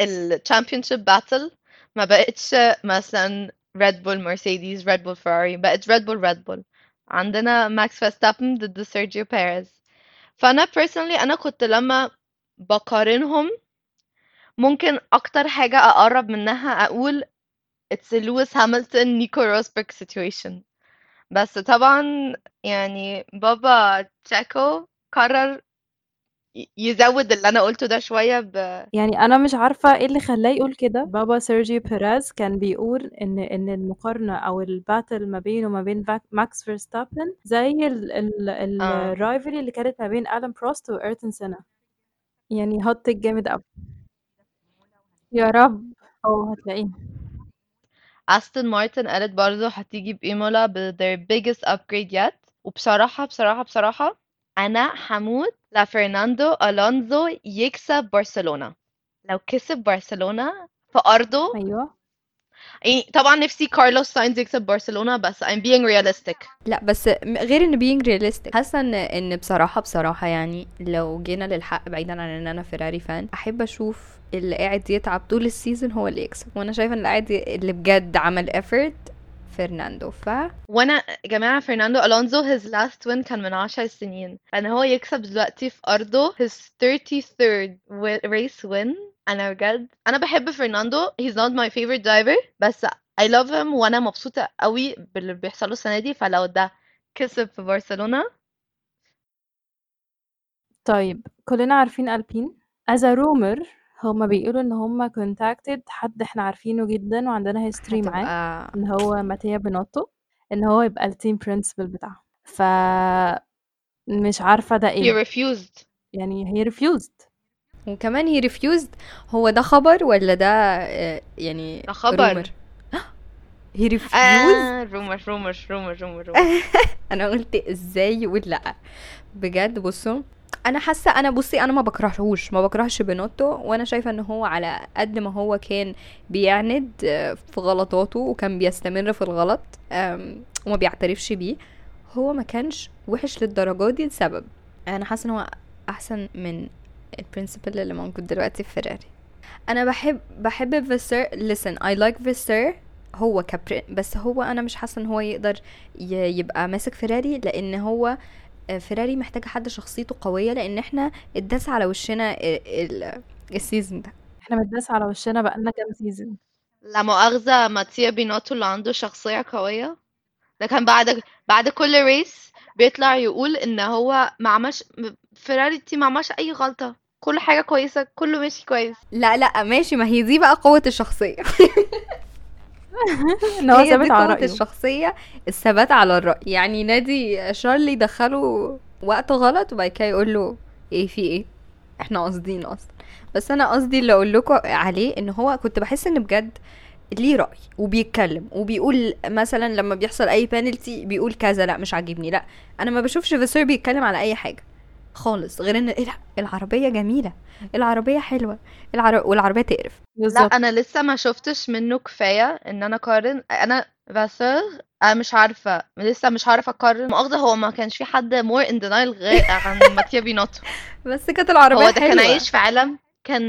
ال championship battle ما بقتش مثلا ريد بول مرسيدس ريد بول فراري بقت ريد بول ريد بول عندنا ماكس فيرستابن ضد سيرجيو بيريز فأنا personally أنا كنت لما بقارنهم ممكن أكتر حاجة أقرب منها أقول it's a لويس هاميلتون نيكو روزبرغ situation. بس طبعا يعني بابا تشاكو قرر يزود اللي أنا قلته ده شوية ب يعني أنا مش عارفة إيه اللي خلاه يقول كده. بابا سيرجيو بيريز كان بيقول إن إن المقارنة أو ال battle ما بينه وما بين ماكس فيرستابن زي ال ال ال آه. ال rivalry اللي كانت ما بين ألان بروست وايرتون سينا يعني هوت جامد قوي يا رب. آه هتلاقيه أستون مارتن قالت برضو هتيجي بإيمولا ب their biggest upgrade yet. وبصراحة بصراحة بصراحة أنا هموت لفرناندو ألونزو يكسب برشلونة. لو كسب برشلونة في أرضه أيوه. يعني طبعا نفسي كارلوس ساينز يكسب برشلونة بس I'm being realistic. لا بس غير ان being realistic حاسة إن إن بصراحة بصراحة يعني لو جينا للحق بعيدا عن إن أنا فيراري fan أحب أشوف اللي قاعد يتعب طول ال season هو اللي يكسب. وأنا شايفة إن اللي قاعد اللي بجد عمل effort فرناندو. ف وأنا يا جماعة فرناندو ألونزو his last win كان من عشر سنين. فان هو يكسب دلوقتي في أرضه his 33rd wi- race win. أنا بجد أنا بحب فرناندو. he's not my favorite driver بس I love him وأنا مبسوطة قوي باللي بيحصل له السنة دي. فلو ده كسب في برشلونة. طيب كلنا عارفين ألبين. As a rumor هما بيقولوا إن هما contacted حد إحنا عارفينه جدا وعندنا history معاه هتبقى إن هو ماتيا بينوتو إن هو يبقى ال team principal بتاعهم ف مش عارفة ده he إيه refused. يعني هي refused. وكمان هي refused هو ده خبر ولا ده آه، يعني ده خبر. rumor؟ (gasps) هي refused آه rumor rumor rumor rumor rumor. (laughs) أنا قلت إزاي يقول لأ؟ بجد بصوا أنا حاسة أنا بصي أنا ما بكرهوش ما بكرهش بينوتو وأنا شايفة إن هو على قد ما هو كان بيعند آه، في غلطاته وكان بيستمر في الغلط وما بيعترفش بيه هو ما كانش وحش للدرجة دي لسبب. أنا حاسة إن هو أحسن من ال principal اللي موجود دلوقتي في فيراري أنا بحب بحب فاسور listen I like فاسور هو كبر بس هو أنا مش حاسة إن هو يقدر يبقى ماسك فيراري لأن هو آه، فيراري محتاجة حد شخصيته قوية لأن إحنا اتداس على وشنا ال- ال- ال season ده. إحنا متداس على وشنا بقالنا كام season لا مؤاخذة ماتيا بينوتو اللي عنده شخصية قوية. ده كان بعد بعد كل race بيطلع يقول إن هو ما عملش فيراري تي ما عملش أي غلطة. كل حاجة كويسة كله ماشي كويس. لا لا ماشي ما هي دي بقى قوة الشخصية. (laughs) إن هو ثابت على رأيه. الشخصية الثبات على الرأي. يعني نادي شارلي دخله وقت غلط وبعد كده يقول له إيه في إيه؟ إحنا قاصدين أصلا. بس أنا قصدي اللي أقول لكم عليه إن هو كنت بحس إن بجد ليه رأي وبيتكلم وبيقول مثلا لما بيحصل أي بانالتي بيقول كذا لأ مش عاجبني لأ. أنا ما بشوفش فيسير بيتكلم على أي حاجة. خالص غير إن إيه لا العربية جميلة العربية حلوة العر... والعربية تقرف. لا بالظبط. أنا لسه ما شفتش منه كفاية إن أنا أقارن. أنا فاسر أنا مش عارفة لسه مش عارفة أقارن. مؤاخذة هو ما كانش في حد more in denial غير عن (laughs) ماتيا بينوتو بس كانت العربية هو ده كان حلوة. عايش في عالم كان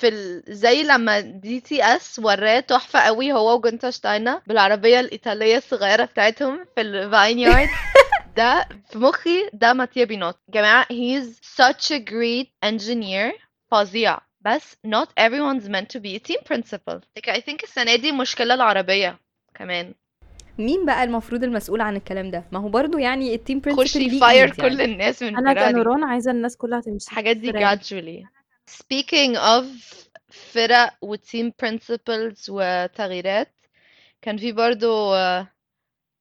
في ال... زي لما دي تي اس وراه تحفة قوي هو وجونتا شتاينا بالعربية الإيطالية الصغيرة بتاعتهم في الفاين يارد (laughs) ده في مخي ده ماتيا بينوت. جماعة he's such a great engineer. فظيع. بس not everyone's meant to be a team principal. Like I think السنة دي مشكلة العربية كمان. مين بقى المفروض المسؤول عن الكلام ده؟ ما هو برضو يعني التيم خشي برنسبل فاير كل الناس من أنا كنوران عايزة الناس كلها تمشي. الحاجات دي gradually. Speaking of فرق وتيم principles وتغييرات كان في برضو آه،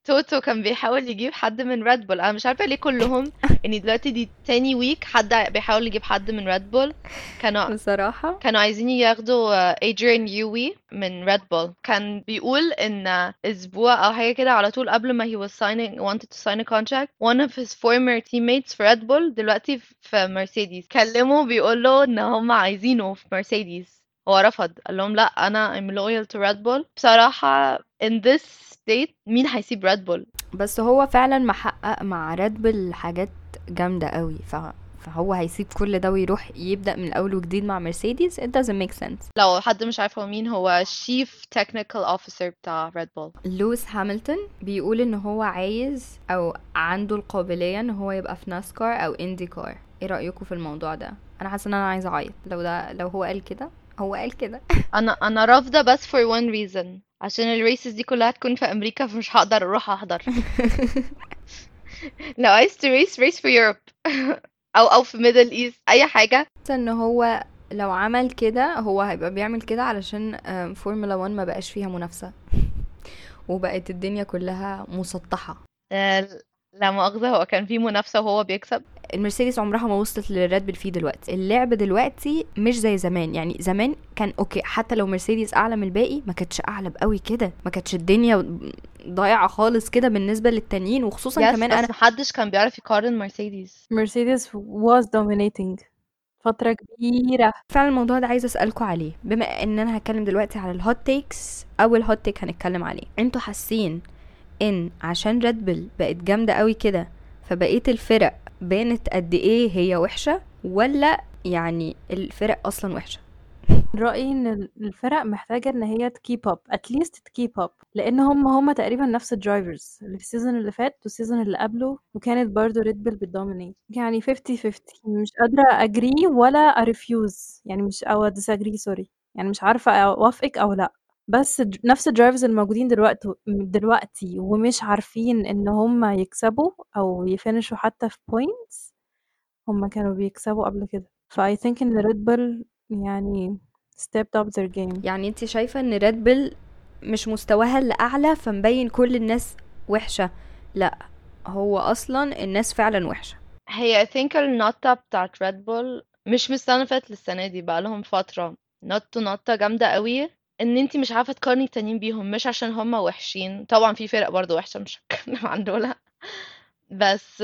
توتو كان بيحاول يجيب حد من ريد بول أنا مش عارفة ليه كلهم (laughs) يعني دلوقتي دي تاني ويك حد بيحاول يجيب حد من ريد بول كانوا بصراحة. كانوا عايزين ياخدوا ادريان نيوي من ريد بول كان بيقول إن أسبوع أو حاجة كده على طول قبل ما he was signing wanted to sign a contract one of his former teammates في ريد بول دلوقتي في مرسيدس كلمه بيقول له إن هم عايزينه في مرسيدس هو رفض. قال لهم لا أنا I'm loyal to Red Bull. بصراحة in this state مين هيسيب ريد بول بس هو فعلا محقق مع ريد بول حاجات جامدة قوي. ف... فهو هيسيب كل ده ويروح يبدأ من الأول وجديد مع مرسيدس it doesn't make sense. لو حد مش عارف هو مين هو chief technical officer بتاع ريد بول لويس هاميلتون بيقول إن هو عايز أو عنده القابلية إن هو يبقى في ناسكار أو إندي كار إيه رأيكم في الموضوع ده؟ أنا حاسة إن أنا عايزة أعيط. لو ده لو هو قال كده. هو قال كده. أنا أنا رافضة بس for one reason. عشان ال races دي كلها تكون في أمريكا فمش هقدر أروح أحضر. (laughs) لو عايز ت race race في Europe. أو أو في ميدل ايست أي حاجة. إن هو لو عمل كده هو هيبقى بيعمل كده علشان فورمولا 1 ما بقاش فيها منافسة. وبقت الدنيا كلها مسطحة. آه، لا مؤاخذة هو كان في منافسة وهو بيكسب. المرسيدس عمرها ما وصلت للريد بل فيه دلوقتي. اللعب دلوقتي مش زي زمان. يعني زمان كان okay حتى لو مرسيدس أعلى من الباقي ما كانتش أعلى قوي كده. ما كانتش الدنيا ضايعة خالص كده بالنسبة للتانيين وخصوصا yes كمان بس أنا محدش كان بيعرف يقارن مرسيدس. مرسيدس was dominating فترة كبيرة. فعلا الموضوع ده عايزه اسالكم عليه. بما إن أنا هتكلم دلوقتي على ال hot takes أول hot take هنتكلم عليه. أنتوا حاسين إن عشان ريد بل بقت جامدة قوي كده فبقيه الفرق بانت قد إيه هي وحشة ولا يعني الفرق أصلا وحشة؟ رأيي إن ال- الفرق محتاجة إن هي ت keep up at least ت keep up لأن هم هم تقريبا نفس ال drivers اللي في ال season اللي فات وال season اللي قبله وكانت برضو ريد بل بت dominate يعني 50 50 مش قادرة a agree ولا a refuse يعني مش أو disagree sorry يعني مش عارفة أوافقك أو لأ. بس نفس ال drivers الموجودين دلوقتي دلوقتي ومش عارفين إن هم يكسبوا أو ي finish وا حتى في points هم كانوا بيكسبوا قبل كده. ف I think إن ريد بل يعني stepped up their game. يعني انت شايفة إن ريد بل مش مستواها اللي اعلى فمبين كل الناس وحشة؟ لأ هو أصلا الناس فعلا وحشة. هي I think النطة بتاعت ريد بول مش من السنة اللي فاتت للسنة دي بقالهم فترة. نطوا نطة جامدة قوي. إن انتي مش عارفة تقارني التانيين بيهم مش عشان هما وحشين. طبعا في فرق برضه وحشة مش هتكلم (laughs) عن دول. بس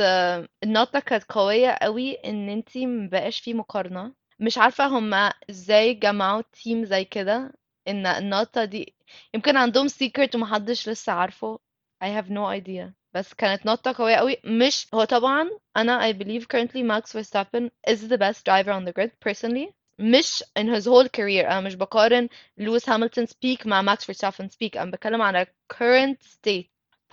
النطة كانت قوية قوي إن انتي مبقاش في مقارنة. مش عارفة هما إزاي جمعوا تيم زي كده. إن النطة دي يمكن عندهم سيكرت ومحدش لسه عارفه. I have no idea. بس كانت نطة قوية قوي. مش هو طبعا أنا I believe currently Max Verstappen is the best driver on the grid personally. مش in his whole career أنا مش بقارن لويس هامilton's peak مع Max Verstappen's peak أنا بتكلم على current state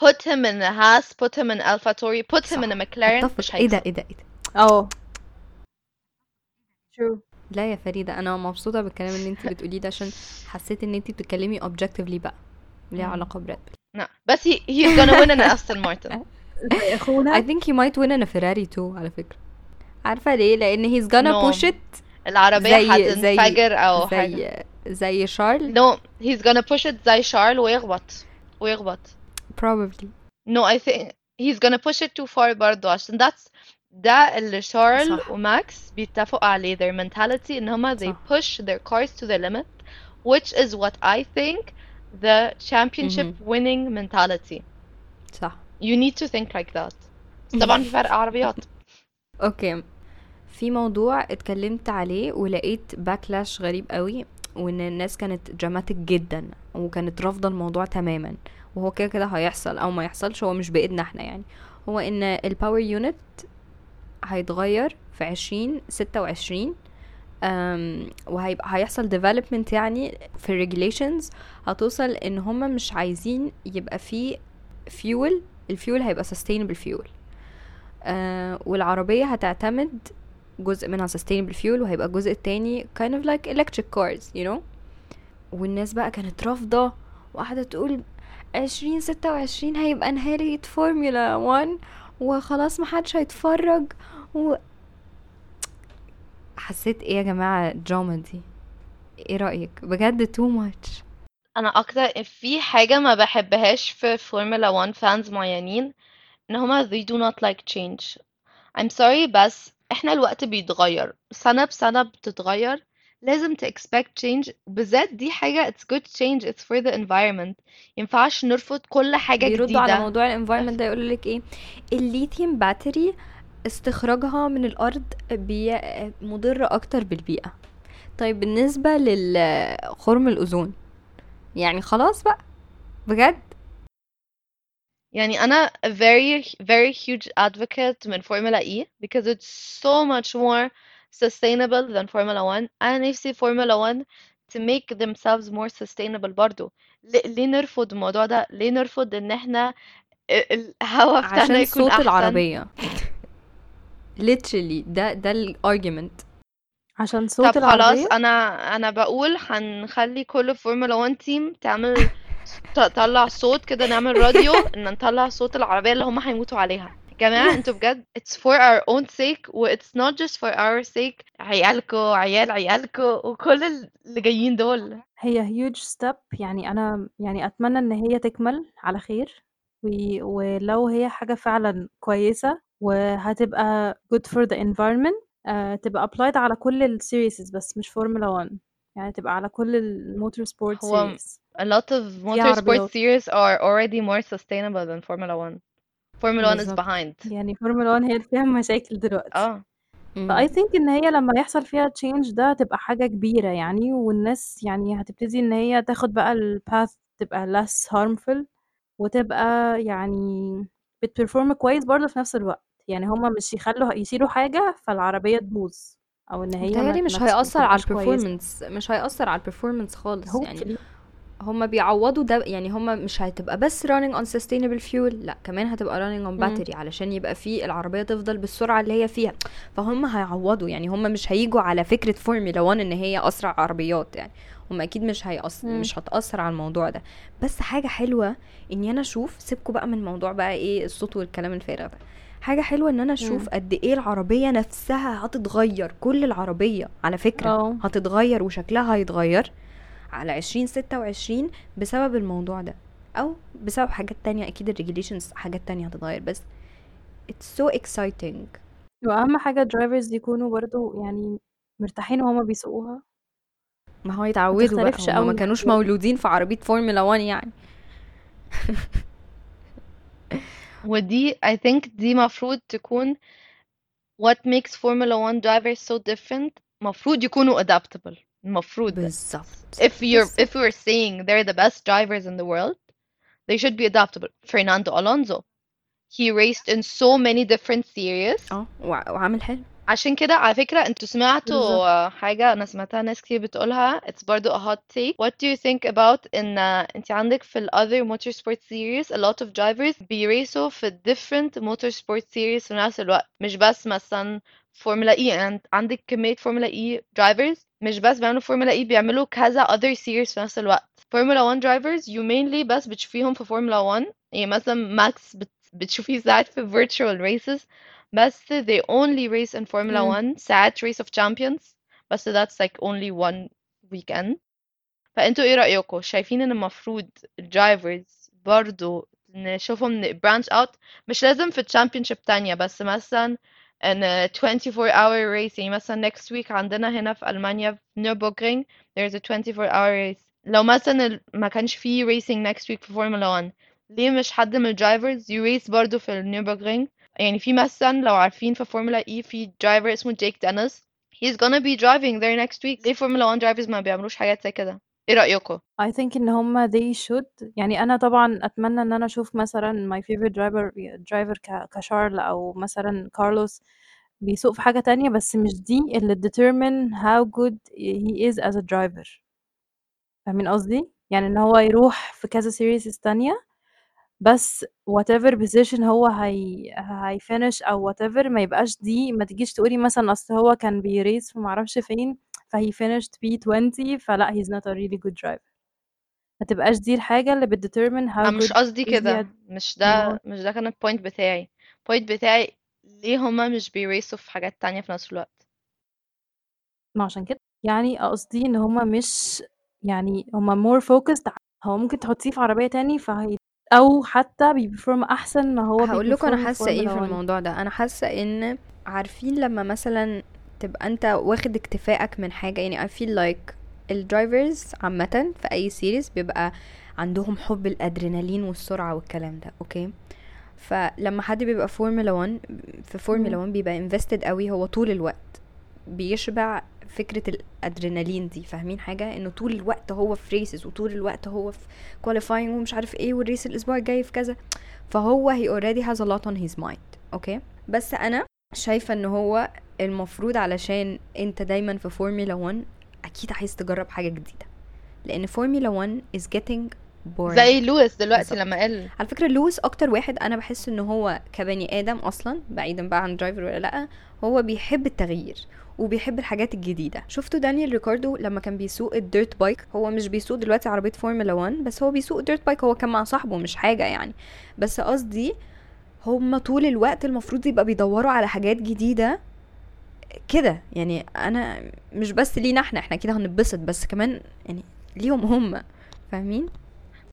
put him in a Haas put him in AlphaTauri put him صح. in a McLaren مش إيه ده إيه ده إيه ده آه true لا يا فريدة أنا مبسوطة بالكلام اللي انت بتقوليه ده عشان حسيت ان انت بتتكلمي objectively بقى ليها. علاقة بريد no. بس he, he's gonna win in an Aston Martin زي I اخونا think he might win in a Ferrari too على فكرة عارفة ليه لأن he's gonna No. push it العربية زي زي هتنفجر أو حاجة زي زي شارل no he's gonna push it زي شارل ويخبط ويخبط probably No, I think he's gonna push it too far برضو عشان that's ده اللي شارل صح. وماكس بيتفقوا عليه their mentality ان هما they صح. push their cars to the limit which is what I think the championship winning mentality صح you need to think like that بس طبعا في فرق عربيات اوكي في موضوع اتكلمت عليه ولقيت backlash غريب قوي وإن الناس كانت dramatic جدا وكانت رافضة الموضوع تماما وهو كده كده هيحصل أو ما يحصلش هو مش بإيدنا إحنا يعني. هو إن ال power unit هيتغير في عشرين ستة وعشرين وهيبقى هيحصل development يعني في ال regulations هتوصل إن هما مش عايزين يبقى فيه fuel ال fuel هيبقى sustainable fuel. آه والعربية هتعتمد جزء منها sustainable fuel وهيبقى الجزء التاني kind of like electric cars you know والناس بقى كانت رافضة وقاعدة تقول عشرين ستة وعشرين هيبقى نهاية فورمولا 1 وخلاص محدش هيتفرج. و حسيت إيه يا جماعة الدراما دي؟ إيه رأيك؟ بجد too much. أنا أكتر في حاجة ما بحبهاش في فورمولا 1 fans معينين إن هما they do not like change. I'm sorry بس إحنا الوقت بيتغير سنة بسنة بتتغير لازم ت expect change بالذات دي حاجة it's good change it's for the environment. ينفعش نرفض كل حاجة بيردوا على جديدة. موضوع ال environment ده يقول لك إيه؟ ال lithium battery استخراجها من الأرض بي... مضر أكتر بالبيئة. طيب بالنسبة للخرم الأوزون يعني خلاص بقى بجد؟ يعني أنا a very very huge advocate من Formula E because it's so much more sustainable than Formula 1 أنا نفسي Formula 1 to make themselves more sustainable برضو. ل- ليه نرفض الموضوع ده. ليه نرفض إن إحنا ال- الهوا بتاعنا عشان يكون صوت أحسن. العربية. Literally. ده ده ال argument عشان صوت طب خلاص العربية؟ أنا أنا بقول هنخلي كل فورمولا 1 team تعمل تطلع صوت كده نعمل راديو (laughs) إن نطلع صوت العربية اللي هم هيموتوا عليها. يا جماعة (laughs) أنتوا بجد it's for our own sake و it's not just for our sake. عيالكوا عيال عيالكوا وكل اللي جايين دول. هي huge step. يعني أنا يعني أتمنى إن هي تكمل على خير. ولو هي حاجة فعلا كويسة وهتبقى good for the environment آه تبقى applied على كل ال series بس مش فورمولا 1 يعني تبقى على كل ال motorsport هو series a lot of فيها motorsport عربيات. series are already more sustainable than Formula 1 Formula 1 is behind. يعني فورمولا 1 هي فيها مشاكل دلوقتي. آه. فأي ثينك إن هي لما يحصل فيها change ده هتبقى حاجة كبيرة يعني والناس يعني هتبتدي إن هي تاخد بقى ال path تبقى less harmful وتبقى يعني بتperform كويس برضه في نفس الوقت. يعني هما مش يخلوا يشيلوا حاجة فالعربية تبوظ. أو إن هي متهيألي مش هيأثر على ال performance مش هيأثر على ال performance خالص يعني هما بيعوضوا ده يعني هما مش هتبقى بس running on sustainable fuel لأ كمان هتبقى running on battery علشان يبقى فيه العربية تفضل بالسرعة اللي هي فيها. فهم هيعوضوا يعني هما مش هيجوا على فكرة فورمولا 1 إن هي أسرع عربيات يعني هما أكيد مش هيأثر. مش هتأثر على الموضوع ده. بس حاجة حلوة إني أنا أشوف سيبكوا بقى من موضوع بقى إيه الصوت والكلام الفارغ ده. حاجة حلوة إن أنا أشوف. قد إيه العربية نفسها هتتغير كل العربية على فكرة آه هتتغير وشكلها هيتغير على عشرين ستة وعشرين بسبب الموضوع ده. أو بسبب حاجات تانية أكيد ال regulations حاجات تانية هتتغير بس it's so exciting. وأهم حاجة drivers يكونوا برضو يعني مرتاحين وهما بيسوقوها. ما هو يتعودوا بقى تختلفش هم ما كانوش مولودين في عربية فورمولا 1 يعني. (laughs) ودي I think دي مفروض تكون what makes Formula 1 drivers so different مفروض يكونوا adaptable المفروض ده بالظبط if you're بالظبط if we're saying they're the best drivers in the world they should be adaptable Fernando Alonso he raced in so many different series اه وع- وعامل حلو عشان كده على فكرة أنتوا سمعتوا حاجة أنا سمعتها ناس كتير بتقولها. It's برضو a hot take. What do you think about ان آه، انت عندك في ال other motorsport series a lot of drivers بي raceوا في different motorsport series في نفس الوقت. مش بس مثلا Formula E يعني عندك كمية Formula E drivers مش بس بيعملوا Formula E بيعملوا كذا other series في نفس الوقت. فورمولا 1 drivers you mainly بس بتشوفيهم في فورمولا 1 يعني مثلا ماكس بت... بتشوفيه ساعات في virtual races. بس they only race in Formula مم. 1 ساعات race of champions بس that's like only one weekend. فانتوا إيه رأيكم شايفين ان المفروض ال drivers برضو نشوفهم branch out. مش لازم في championship تانية بس مثلا ان 24 hour race. يعني مثلا next week عندنا هنا في ألمانيا في Nürburgring. There's a 24 hour race. لو مثلا ال- ما كانش فيه racing next week في Formula 1 ليه مش حد من ال drivers ي race برضو في ال Nürburgring يعني في مثلا لو عارفين في Formula E في driver اسمه جيك دينيس he's gonna be driving there next week. ليه فورمولا 1 drivers ما بيعملوش حاجات زي كده. إيه رأيكم؟ I think إن هما they should. يعني أنا طبعا أتمنى إن أنا أشوف مثلا my favorite driver driver كشارل أو مثلا كارلوس بيسوق في حاجة تانية بس مش دي اللي determine how good he is as a driver. فاهمين قصدي؟ يعني إن هو يروح في كذا series تانية بس whatever position هو هي هي finish أو whatever ما يبقاش دي ما تجيش تقولي مثلا أصل هو كان بي race في معرفش فين فهي finished P20 فلا he's not a really good driver. ما تبقاش دي الحاجة اللي بت determine how أنا مش قصدي كده. مش ده مش ده كان ال point بتاعي. ال point بتاعي ليه هما مش بي raceوا في حاجات تانية في نفس الوقت؟ ما عشان كده. يعني قصدي إن هما مش يعني هما more focused هو ممكن تحطيه في عربية تاني فهي أو حتى بي perform أحسن ما هو هقول لكم حاسة إيه فورمولا في 1 الموضوع ده. أنا حاسة إن عارفين لما مثلا تبقى أنت واخد اكتفائك من حاجة يعني I feel like ال drivers عامة في أي series بيبقى عندهم حب الأدرينالين والسرعة والكلام ده okay؟ فلما حد بيبقى فورمولا 1 في فورمولا مم. 1 بيبقى invested قوي هو طول الوقت. بيشبع فكرة الأدرينالين دي فاهمين حاجة؟ إنه طول الوقت هو في races وطول الوقت هو في qualifying ومش عارف إيه وال race الأسبوع الجاي في كذا. فهو he already has a lot on his mind okay بس أنا شايفة ان هو المفروض علشان أنت دايما في فورمولا 1 أكيد عايز تجرب حاجة جديدة. لأن فورمولا 1 is getting boring. زي لويس دلوقتي. لما قال على فكرة لويس أكتر واحد أنا بحس ان هو كبني آدم أصلا بعيدا بقى عن driver ولا لأ هو بيحب التغيير. وبيحب الحاجات الجديدة. شفتوا دانيال ريكاردو لما كان بيسوق ال dirt bike هو مش بيسوق دلوقتي عربية فورمولا 1 بس هو بيسوق dirt bike هو كان مع صاحبه مش حاجة يعني. بس قصدي هما طول الوقت المفروض يبقى بيدوروا على حاجات جديدة كده. يعني أنا مش بس لينا إحنا إحنا كده هنتبسط بس كمان يعني ليهم هم. فاهمين؟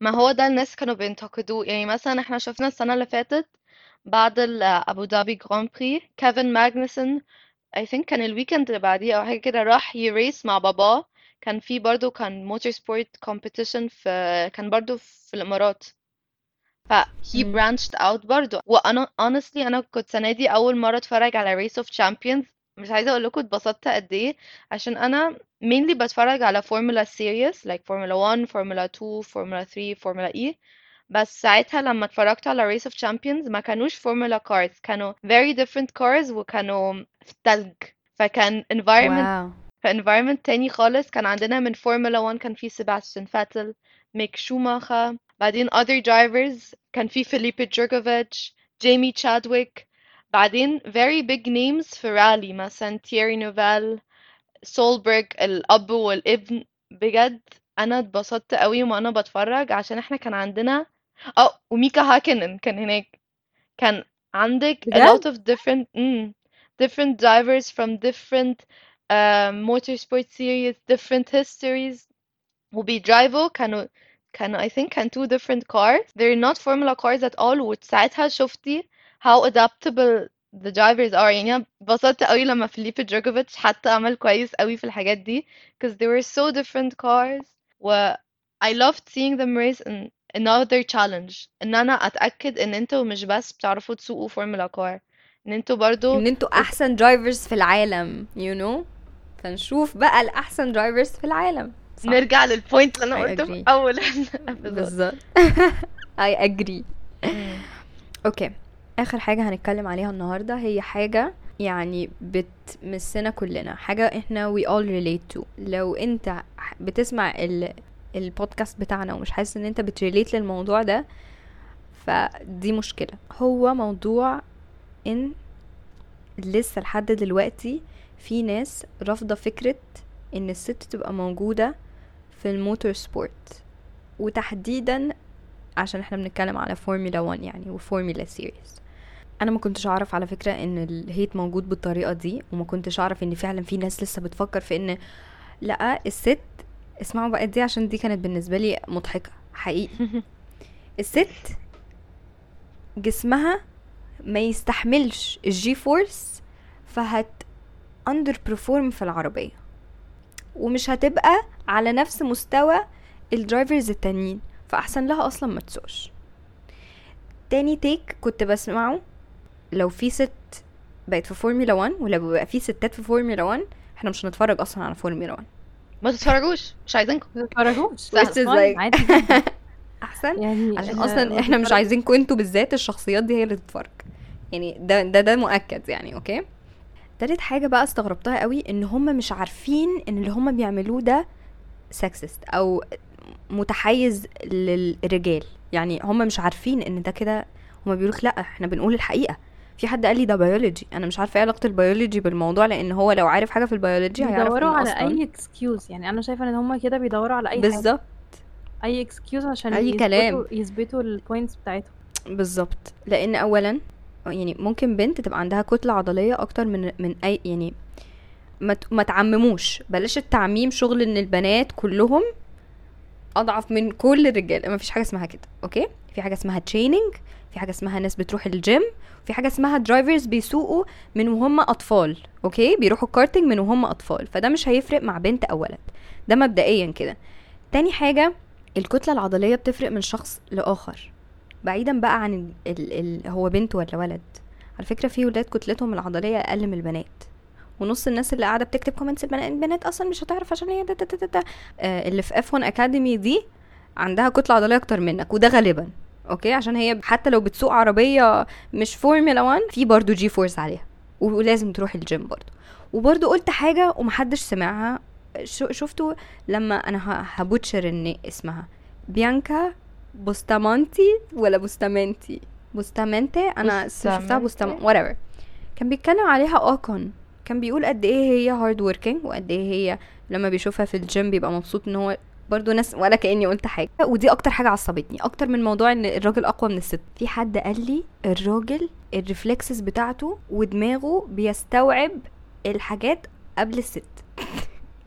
ما هو ده الناس كانوا بينتقدوه. يعني مثلا إحنا شفنا السنة اللي فاتت بعد ال أبو ظبي Grand Prix كيفن ماجنسون I think كان ال weekend اللي بعديه أو حاجة كده راح ي race مع باباه. كان في برضه كان motorsport competition في كان برضه في الإمارات. ف he مم. branched out برضه وأنا honestly أنا كنت السنة دي أول مرة أتفرج على Race of Champions. مش عايزة أقول لكم اتبسطت قد إيه. عشان أنا mainly بتفرج على Formula Series like Formula 1 Formula 2 Formula 3 Formula E. بس ساعتها لما اتفرجت على Race of Champions ما كانوش Formula cars كانوا very different cars وكانوا في التلج فكان environment في environment تاني خالص. كان عندنا من Formula 1 كان في سيباستيان فاتل ميك شوماخر بعدين other drivers كان في فيليبي جورجوفيتش جيمي تشادويك بعدين very big names في رالي مثلا تيري نوفال سولبرغ الأب والابن. بجد أنا اتبسطت قوي وأنا بتفرج عشان إحنا كان عندنا اه وميكا هاكنن كان هناك كان عندك a lot بجد of different mm, different drivers from different um, motorsport series different histories وبيدرايفوا كانوا كانوا I think كان two different cars they're not formula cars at all وساعتها شفتي how adaptable the drivers are يعني أنا اتبسطت قوي لما فيليبي جوكوفيتش حتى عمل كويس قوي في الحاجات دي because they were so different cars و I loved seeing them race in another challenge. إن أنا أتأكد إن أنتوا مش بس بتعرفوا تسوقوا Formula car. إن أنتوا برضو إن أنتوا أحسن drivers في العالم you you know فنشوف بقى الأحسن درايفرز في العالم. صح. نرجع لل point اللي أنا قلته في أول (laughs) بالظبط. (laughs) I agree. (laughs) okay آخر حاجة هنتكلم عليها النهاردة هي حاجة يعني بتمسنا كلنا حاجة إحنا we all relate to. لو أنت بتسمع البودكاست بتاعنا ومش حاسس إن أنت بت relate للموضوع ده فدي مشكلة. هو موضوع إن لسه لحد دلوقتي في ناس رافضة فكرة إن الست تبقى موجودة في ال motorsport. وتحديدا عشان إحنا بنتكلم على فورمولا 1 يعني و Formula series أنا ما كنتش أعرف على فكرة إن ال hate موجود بالطريقة دي وما كنتش أعرف إن فعلا في ناس لسه بتفكر في إن لأ الست اسمعوا بقى دي عشان دي كانت بالنسبة لي مضحكة حقيقي. (laughs) الست جسمها ما يستحملش ال G-force فهت underperform في العربية. ومش هتبقى على نفس مستوى ال drivers التانيين فأحسن لها أصلا ما تسوقش. تاني take كنت بسمعه لو في ست بقت في فورمولا 1 ولو بقى في ستات في فورمولا 1 إحنا مش هنتفرج أصلا على فورمولا 1 ما تتفرجوش مش عايزينكم. ما تتفرجوش. عادي (laughs) أحسن؟ يعني عشان أصلا إحنا مش عايزينكم أنتوا بالذات الشخصيات دي هي اللي تتفرج. يعني ده ده ده مؤكد يعني أوكي؟ تالت حاجة بقى استغربتها قوي إن هم مش عارفين إن اللي هم بيعملوه ده sexist أو متحيز للرجال. يعني هم مش عارفين إن ده كده هم بيقولوا لأ إحنا بنقول الحقيقة. في حد قال لي ده بيولوجي أنا مش عارفة إيه علاقة البيولوجي بالموضوع لأن هو لو عارف حاجة في البيولوجي هيعرف بيدوروا على أصلا أي excuse يعني أنا شايفة إن هم كده بيدوروا على أي بالظبط. أي excuse عشان أي يثبتوا كلام. يثبتوا ال points بتاعتهم. بالظبط. لأن اولا يعني ممكن بنت تبقى عندها كتلة عضلية أكتر من من اي يعني ما تعمموش. بلاش التعميم شغل إن البنات كلهم أضعف من كل الرجال. ما فيش حاجة اسمها كده أوكي؟ في حاجة اسمها training في حاجة اسمها ناس بتروح الجيم في حاجة اسمها drivers بيسوقوا من وهم أطفال أوكي بيروحوا الكارتنج من وهم أطفال فده مش هيفرق مع بنت أو ولد ده مبدئيا كده. تاني حاجة الكتلة العضلية بتفرق من شخص لآخر. بعيدا بقى عن ال... ال... ال... هو بنت ولا ولد على فكرة في ولاد كتلتهم العضلية أقل من البنات ونص الناس اللي قاعدة بتكتب كومنتس البنات, البنات أصلا مش هتعرف عشان هي. آه اللي في اف 1 اكاديمي دي عندها كتلة عضلية أكتر منك وده غالبا. أوكي؟ عشان هي حتى لو بتسوق عربية مش فورمولا 1 في برضو جي فورس عليها ولازم تروح الجيم برضو. وبرضو قلت حاجة ومحدش سمعها. شفتوا لما أنا هبوتشر إن اسمها. بيانكا بوستامانتي ولا بوستامنتي بوستامنتي أنا شفتها بوستامنتي؟ بوستام whatever. كان بيتكلم عليها اوكون كان بيقول قد إيه هي hard working وقد إيه هي لما بيشوفها في الجيم بيبقى مبسوط إن هو برضو ناس ولا كأني قلت حاجة. ودي أكتر حاجة عصبتني أكتر من موضوع إن الراجل أقوى من الست. في حد قال لي الراجل ال reflexes بتاعته ودماغه بيستوعب الحاجات قبل الست.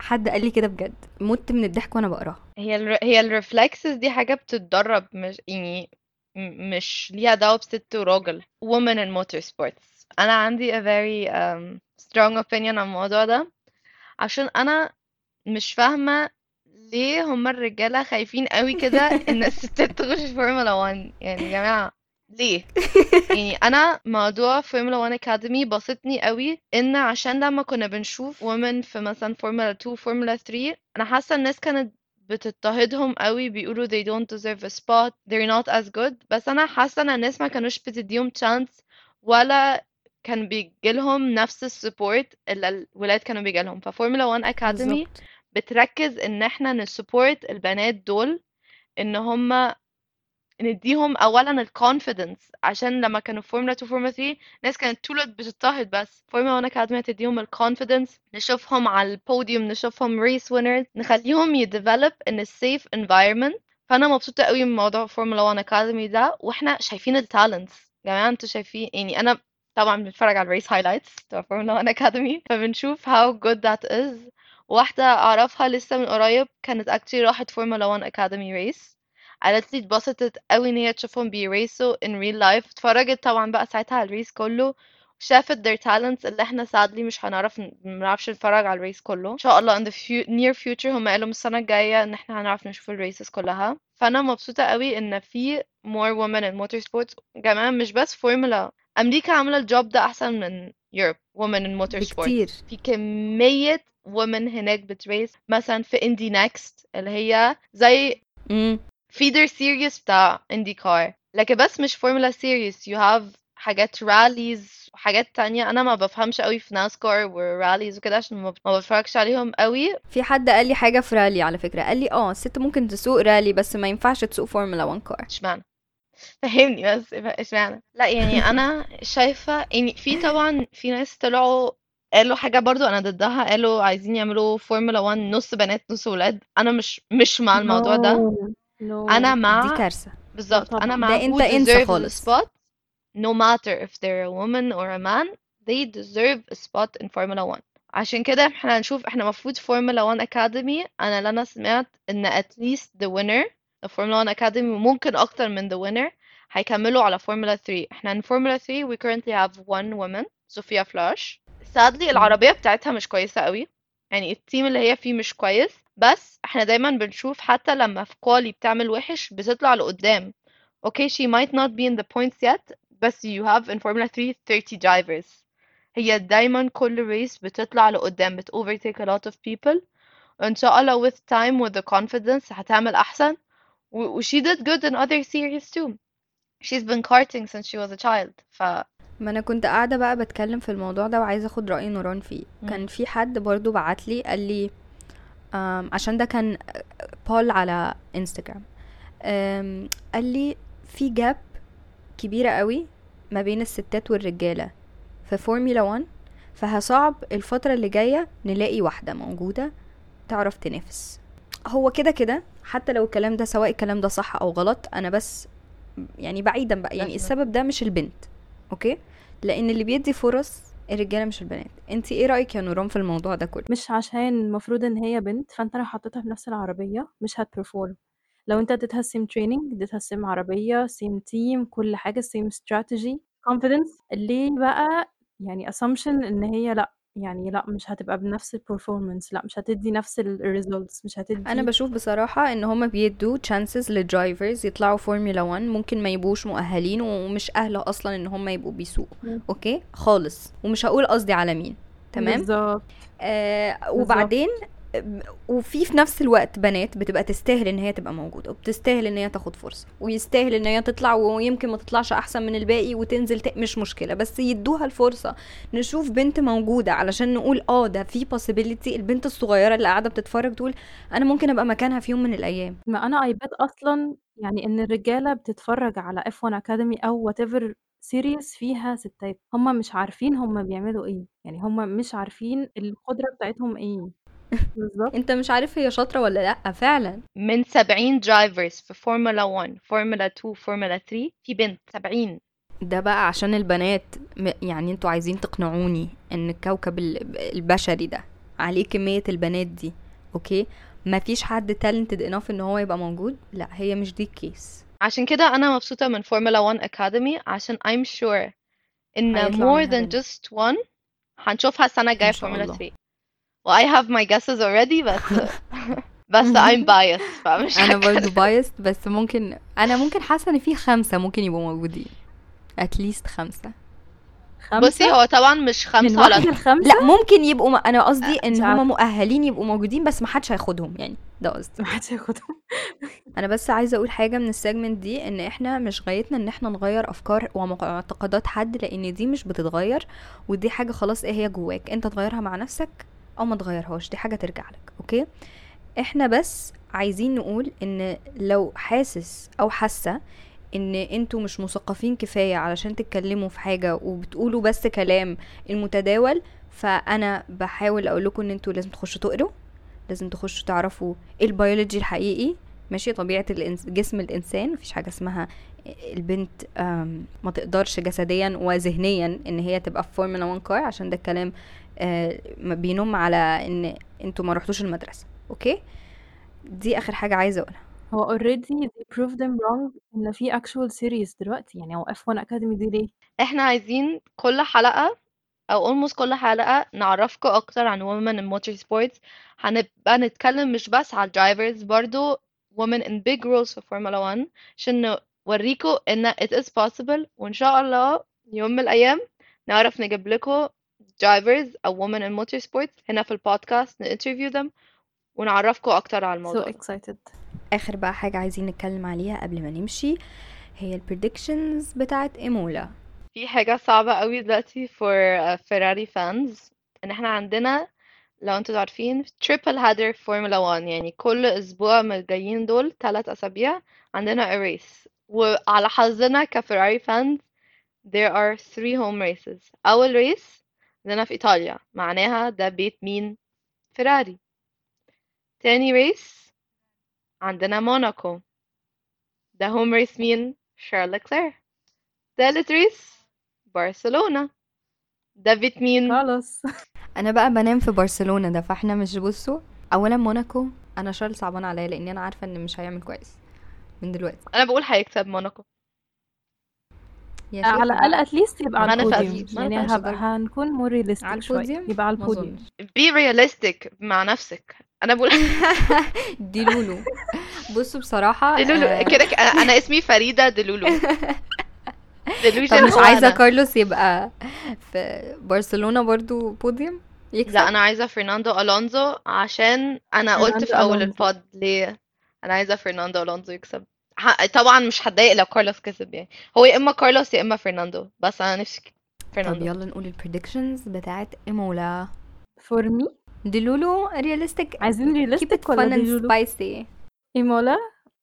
حد قال لي كده بجد. مت من الضحك وأنا بقراها. هي ال هي ال reflexes دي حاجة بتتدرب مش يعني مش ليها دعوة بست وراجل. Women in motorsports أنا عندي a very um, strong opinion عن الموضوع ده. عشان أنا مش فاهمة ليه هما الرجالة خايفين قوي كده إن (laughs) الستات تخش فورمولا 1 يعني يا جماعة ليه؟ (laughs) يعني أنا موضوع فورمولا 1 Academy بسطني قوي إن عشان لما كنا بنشوف women في مثلا فورمولا 2 فورمولا 3 أنا حاسة الناس كانت بتضطهدهم قوي بيقولوا they don't deserve a spot they're not as good. بس أنا حاسة إن الناس ما كانوش بتديهم chance ولا كان بيجيلهم نفس ال support اللي الولاد كانوا بيجيلهم. ففورمولا 1 Academy بالظبط. بتركز إن إحنا ن support البنات دول إن هم نديهم اولا ال confidence عشان لما كانوا فورمولا 2 فورمولا 3 ناس كانت طول الوقت بتضطهد بس. فورمولا 1 Academy تديهم ال confidence نشوفهم على البوديوم نشوفهم race winners نخليهم ي develop in ال safe environment فأنا مبسوطة قوي من موضوع فورمولا 1 Academy ده وإحنا شايفين ال talents يا جماعة أنتوا شايفين يعني أنا طبعا بنتفرج على ال race highlights بتاع فورمولا 1 Academy فبنشوف how good that is. واحدة أعرفها لسه من قريب كانت actually راحت فورمولا 1 Academy race قالت لي اتبسطت قوي إن هي تشوفهم بي race وا in real life. اتفرجت طبعا بقى ساعتها على ال race كله. شافت their talents اللي إحنا sadly مش هنعرف منعرفش نتفرج على ال race كله. إن شاء الله in the fu- near future هم قالوا من السنة الجاية إن إحنا هنعرف نشوف ال races كلها. فأنا مبسوطة قوي إن في more women in motorsports. جماعة مش بس فورمولا أمريكا عاملة ال job ده أحسن من Europe women in motorsports. بكتير. في كمية women هناك بت race. مثلا في Indy NXT اللي هي زي feeder series بتاع IndyCar لكن بس مش Formula series you have حاجات rallies وحاجات تانية. أنا ما بفهمش قوي في NASCAR و rallies وكده عشان ما بتفرجش عليهم قوي. في حد قال لي حاجة في رالي على فكرة. قال لي آه الست ممكن تسوق رالي بس ما ينفعش تسوق فورمولا 1 car إشمعنى؟ فهمني بس إشمعنى؟ لا يعني أنا شايفة يعني في طبعا في ناس طلعوا قالوا حاجة برضو أنا ضدها قالوا عايزين يعملوا فورمولا 1 نص بنات نص ولاد. أنا مش مش مع الموضوع ده. No, no. أنا دي مع كارثة. بالظبط. أنا مع ده who أنت انسى deserve the خالص. spot. No matter if they're a woman or a man they deserve a spot in Formula 1 عشان كده إحنا هنشوف إحنا المفروض Formula 1 Academy أنا اللي أنا سمعت إن at least the winner of Formula 1 Academy ممكن أكتر من the winner هيكملوا على Formula 3 إحنا in Formula 3 we currently have one woman صوفيا فلاش sadly العربية بتاعتها مش كويسة قوي يعني ال team اللي هي فيه مش كويس بس إحنا دايما بنشوف حتى لما في quali بتعمل وحش بتطلع لقدام okay she might not be in the points yet بس you have in Formula 3 30 drivers هي دايما كل ريس بتطلع لقدام بت overtake a lot of people وإن شاء الله with time with the confidence هتعمل أحسن و- she did good in other series too she's been karting since she was a child ف ما أنا كنت قاعدة بقى بتكلم في الموضوع ده وعايزة أخد رأي نوران فيه مم. كان في حد برضو بعت لي قال لي عشان ده كان بول على انستغرام قال لي في gap كبيرة قوي ما بين الستات والرجالة في فورمولا 1 فهصعب الفترة اللي جاية نلاقي واحدة موجودة تعرف تنافس هو كده كده حتى لو الكلام ده سواء الكلام ده صح أو غلط أنا بس يعني بعيدا بقى يعني Definitely. السبب ده مش البنت okay لأن اللي بيدي فرص الرجالة مش البنات. انت إيه رأيك يا نوران في الموضوع ده كله؟ مش عشان المفروض إن هي بنت فأنت لو حطيتها في نفس العربية مش هت perform لو أنت اديتها same training اديتها same عربية same team كل حاجة same strategy confidence. ليه بقى يعني assumption إن هي لأ؟ يعني لأ مش هتبقى بنفس ال performance لأ مش هتدي نفس ال results مش هتدي أنا بشوف بصراحة إن هما بيدوا chances لل drivers يطلعوا فورمولا 1 ممكن ما يبقوش مؤهلين ومش اهله أصلا إن هما يبقوا بيسوقوا مم. okay؟ خالص ومش هقول قصدي على مين تمام؟ بالظبط. آه وبعدين وفي في نفس الوقت بنات بتبقى تستاهل إن هي تبقى موجودة وبتستاهل إن هي تاخد فرصة ويستاهل إن هي تطلع ويمكن ما تطلعش أحسن من الباقي وتنزل ت... مش مشكلة بس يدوها الفرصة نشوف بنت موجودة علشان نقول آه ده في possibility. البنت الصغيرة اللي قاعدة بتتفرج تقول أنا ممكن أبقى مكانها في يوم من الأيام. ما أنا I bet أصلا يعني إن الرجالة بتتفرج على F1 Academy أو whatever series فيها ستات هم مش عارفين هم بيعملوا إيه يعني هم مش عارفين القدرة بتاعتهم إيه. (laughs) بالظبط. انت مش عارف هي شاطرة ولا لأ فعلا. من 70 drivers في فورمولا 1 فورمولا 2 فورمولا 3 في بنت 70 ده بقى عشان البنات يعني أنتوا عايزين تقنعوني إن الكوكب ال- البشري ده عليه كمية البنات دي okay؟ مفيش حد talented enough إن هو يبقى موجود؟ لأ هي مش دي ال case عشان كده أنا مبسوطة من فورمولا 1 Academy عشان I'm sure إن more than just one هنشوفها في شاء فورمولا الله. 3 و I have my guesses already بس بس (laughs) I'm (laughs) biased فمش أنا. برضو biased بس ممكن أنا ممكن حاسة إن في خمسة ممكن يبقوا موجودين. at least خمسة. خمسة؟ بصي هو طبعا مش من خمسة لخمسة؟ لا ممكن يبقوا م... أنا قصدي إن هم. مؤهلين يبقوا موجودين بس ما حدش هياخدهم يعني ده قصدي. (laughs) ما حدش ياخدهم أنا بس عايزة أقول حاجة من ال segment دي إن إحنا مش غايتنا إن إحنا نغير أفكار ومعتقدات حد لأن دي مش بتتغير ودي حاجة خلاص إيه هي جواك. أنت تغيرها مع نفسك أو ما تغيرهاش دي حاجة ترجع لك okay؟ إحنا بس عايزين نقول ان لو حاسس أو حاسة ان أنتوا مش مثقفين كفاية علشان تتكلموا في حاجة وبتقولوا بس كلام المتداول فأنا بحاول أقول لكم إن أنتوا لازم تخشوا تقروا لازم تخشوا تعرفوا إيه البيولوجي الحقيقي. ماشي؟ طبيعة الإنس... جسم الإنسان مفيش حاجة اسمها البنت ما تقدرش جسديا وذهنيا إن هي تبقى في فورمولا 1 car عشان ده الكلام بينم على إن أنتوا ما رحتوش المدرسة okay؟ دي آخر حاجة عايزة أقولها. هو already they proved them wrong إن في actual series دلوقتي يعني هو F1 Academy دي ليه؟ إحنا عايزين كل حلقة أو almost كل حلقة نعرفكم أكتر عن women in motorsports هنبقى نتكلم مش بس على drivers برضو women in big roles في Formula 1 عشان نوريكم إن it is possible وإن شاء الله يوم من الأيام نعرف نجيب لكم drivers أو women in motorsports هنا في البودكاست نinterview them ونعرفكم أكتر على so الموضوع. ده. excited. آخر بقى حاجة عايزين نتكلم عليها قبل ما نمشي هي البريدكشنز بتاعت إيمولا. في حاجة صعبة قوي دلوقتي for uh, Ferrari fans إن إحنا عندنا لو أنتوا عارفين triple header Formula 1 يعني كل أسبوع من الجايين دول ثلاث أسابيع عندنا a race. وعلى حظنا كفيراري fans there are three home races. أول race عندنا في إيطاليا معناها ده بيت مين؟ فيراري. تاني race عندنا موناكو. ده home race مين؟ شارل لكلير تالت race برشلونة ده بيت مين؟ خلاص (laughs) أنا بقى بنام في برشلونة ده فإحنا مش بصوا اولا موناكو أنا شارل صعبان عليا لأني أنا عارفة إن مش هيعمل كويس من دلوقتي. أنا بقول هيكسب موناكو. يا شيخ على الأقل at least يبقى على البوديوم. يعني. هنكون more على realistic شوية البوديوم؟ يبقى على ال podium. Be realistic مع نفسك. أنا بقول (laughs) delulu بصوا بصراحة delulu آه، كده أنا أنا اسمي فريدة delulu delusion طب مش أنا. كارلوس يبقى في برشلونة برضو بوديوم يكسب. لا أنا عايزة فرناندو ألونزو عشان أنا قلت في أول. ال pod ليه. أنا عايزة فرناندو ألونزو يكسب. ح- طبعا مش هتضايق لو كارلوس كسب يعني. هو يا إما كارلوس يا إما فرناندو بس أنا نفسي طب فرناندو. يلا نقول ال predictions بتاعت إيمولا. for me delulu realistic عايزين realistic ولا fun and delulu؟ spicy. إيمولا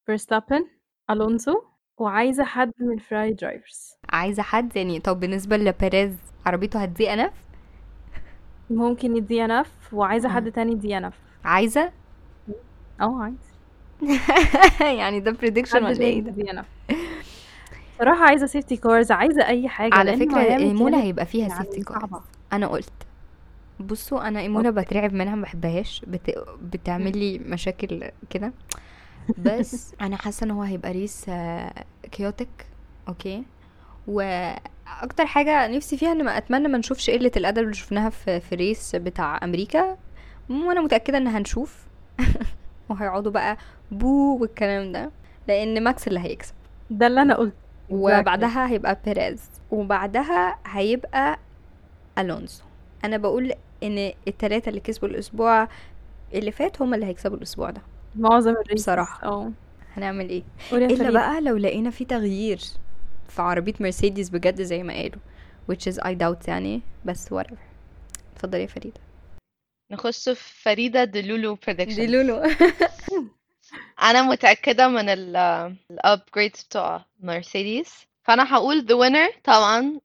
فيرستابن الونسو وعايزة حد من الفيراري drivers عايزة حد يعني طب بالنسبة لبيريز عربيته هت DNF ممكن ي DNF وعايزة حد تاني ي DNF عايزة؟ أه عايز يعني ده prediction ولا إيه ده؟ صراحة عايزة safety cars عايزة أي حاجة على فكرة ايمولا كانت هيبقى فيها يعني safety cars صعبة أنا قلت. بصوا أنا ايمولا بترعب منها ما بحبهاش. بت... بتعمل لي مشاكل كده. بس (laughs) أنا حاسة إن هو هيبقى race chaotic okay. وأكتر حاجة نفسي فيها إن ما أتمنى ما نشوفش قلة الأدب اللي شفناها في في race بتاع أمريكا. وأنا متأكدة إن هنشوف. (laughs) وهيقعدوا بقى boo والكلام ده لأن ماكس اللي هيكسب. ده اللي أنا قلت. وبعدها هيبقى بيريز وبعدها هيبقى ألونسو. أنا بقول إن الثلاثه اللي كسبوا الأسبوع اللي فات هم اللي هيكسبوا الأسبوع ده. معظم ال race بصراحة. آه. هنعمل إيه؟ إلا فريدة. بقى لو لقينا في تغيير في عربية مرسيدس بجد زي ما قالوا which is I doubt يعني بس whatever. اتفضلي يا فريدة. نخش في فريدة delulu predictions delulu. (laughs) أنا متأكدة من ال ال upgrades بتوع مرسيدس فأنا هقول the winner طبعا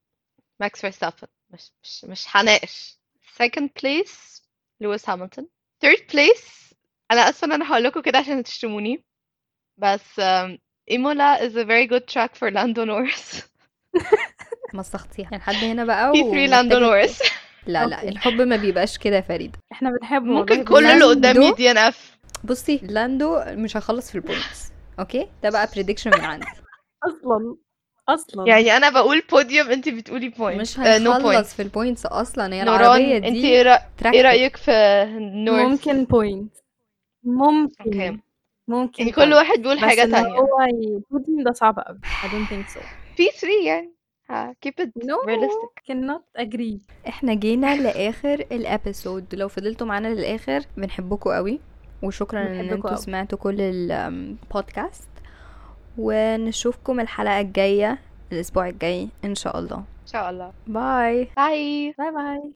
ماكس فيرستابن مش مش مش هناقش. Second place لويس هاميلتون third place أنا آسفة إن أنا هقول لكم كده عشان تشتموني. بس um, Imola is a very good track for Lando Norris. (laughs) مسختيها يعني لحد هنا بقى (laughs) في 3 Lando Norris. لا لا. الحب ما بيبقاش كده يا فريده إحنا بنحبه ممكن كل اللي قدامي. دي ان اف بصي لاندو مش هيخلص في ال points okay؟ ده بقى prediction من عندي. أصلا أصلا. يعني أنا بقول بوديوم انت بتقولي point مش point هيخلص في ال points أصلا هي العربية انت دي إيه رأ- تراكتور. إيه رأيك في north؟ ممكن point ممكن. okay. ممكن يعني كل. واحد بيقول بس حاجة إن تانية. هو يبوديوم ده صعب قوي I don't think so. في 3 يعني. ها keep it No realistic. cannot agree. إحنا جينا لآخر ال episode لو فضلتوا معانا للآخر بنحبكم قوي. وشكرا إن أنتوا. سمعتوا كل البودكاست ونشوفكم الحلقة الجاية الأسبوع الجاي إن شاء الله. إن شاء الله. bye bye bye bye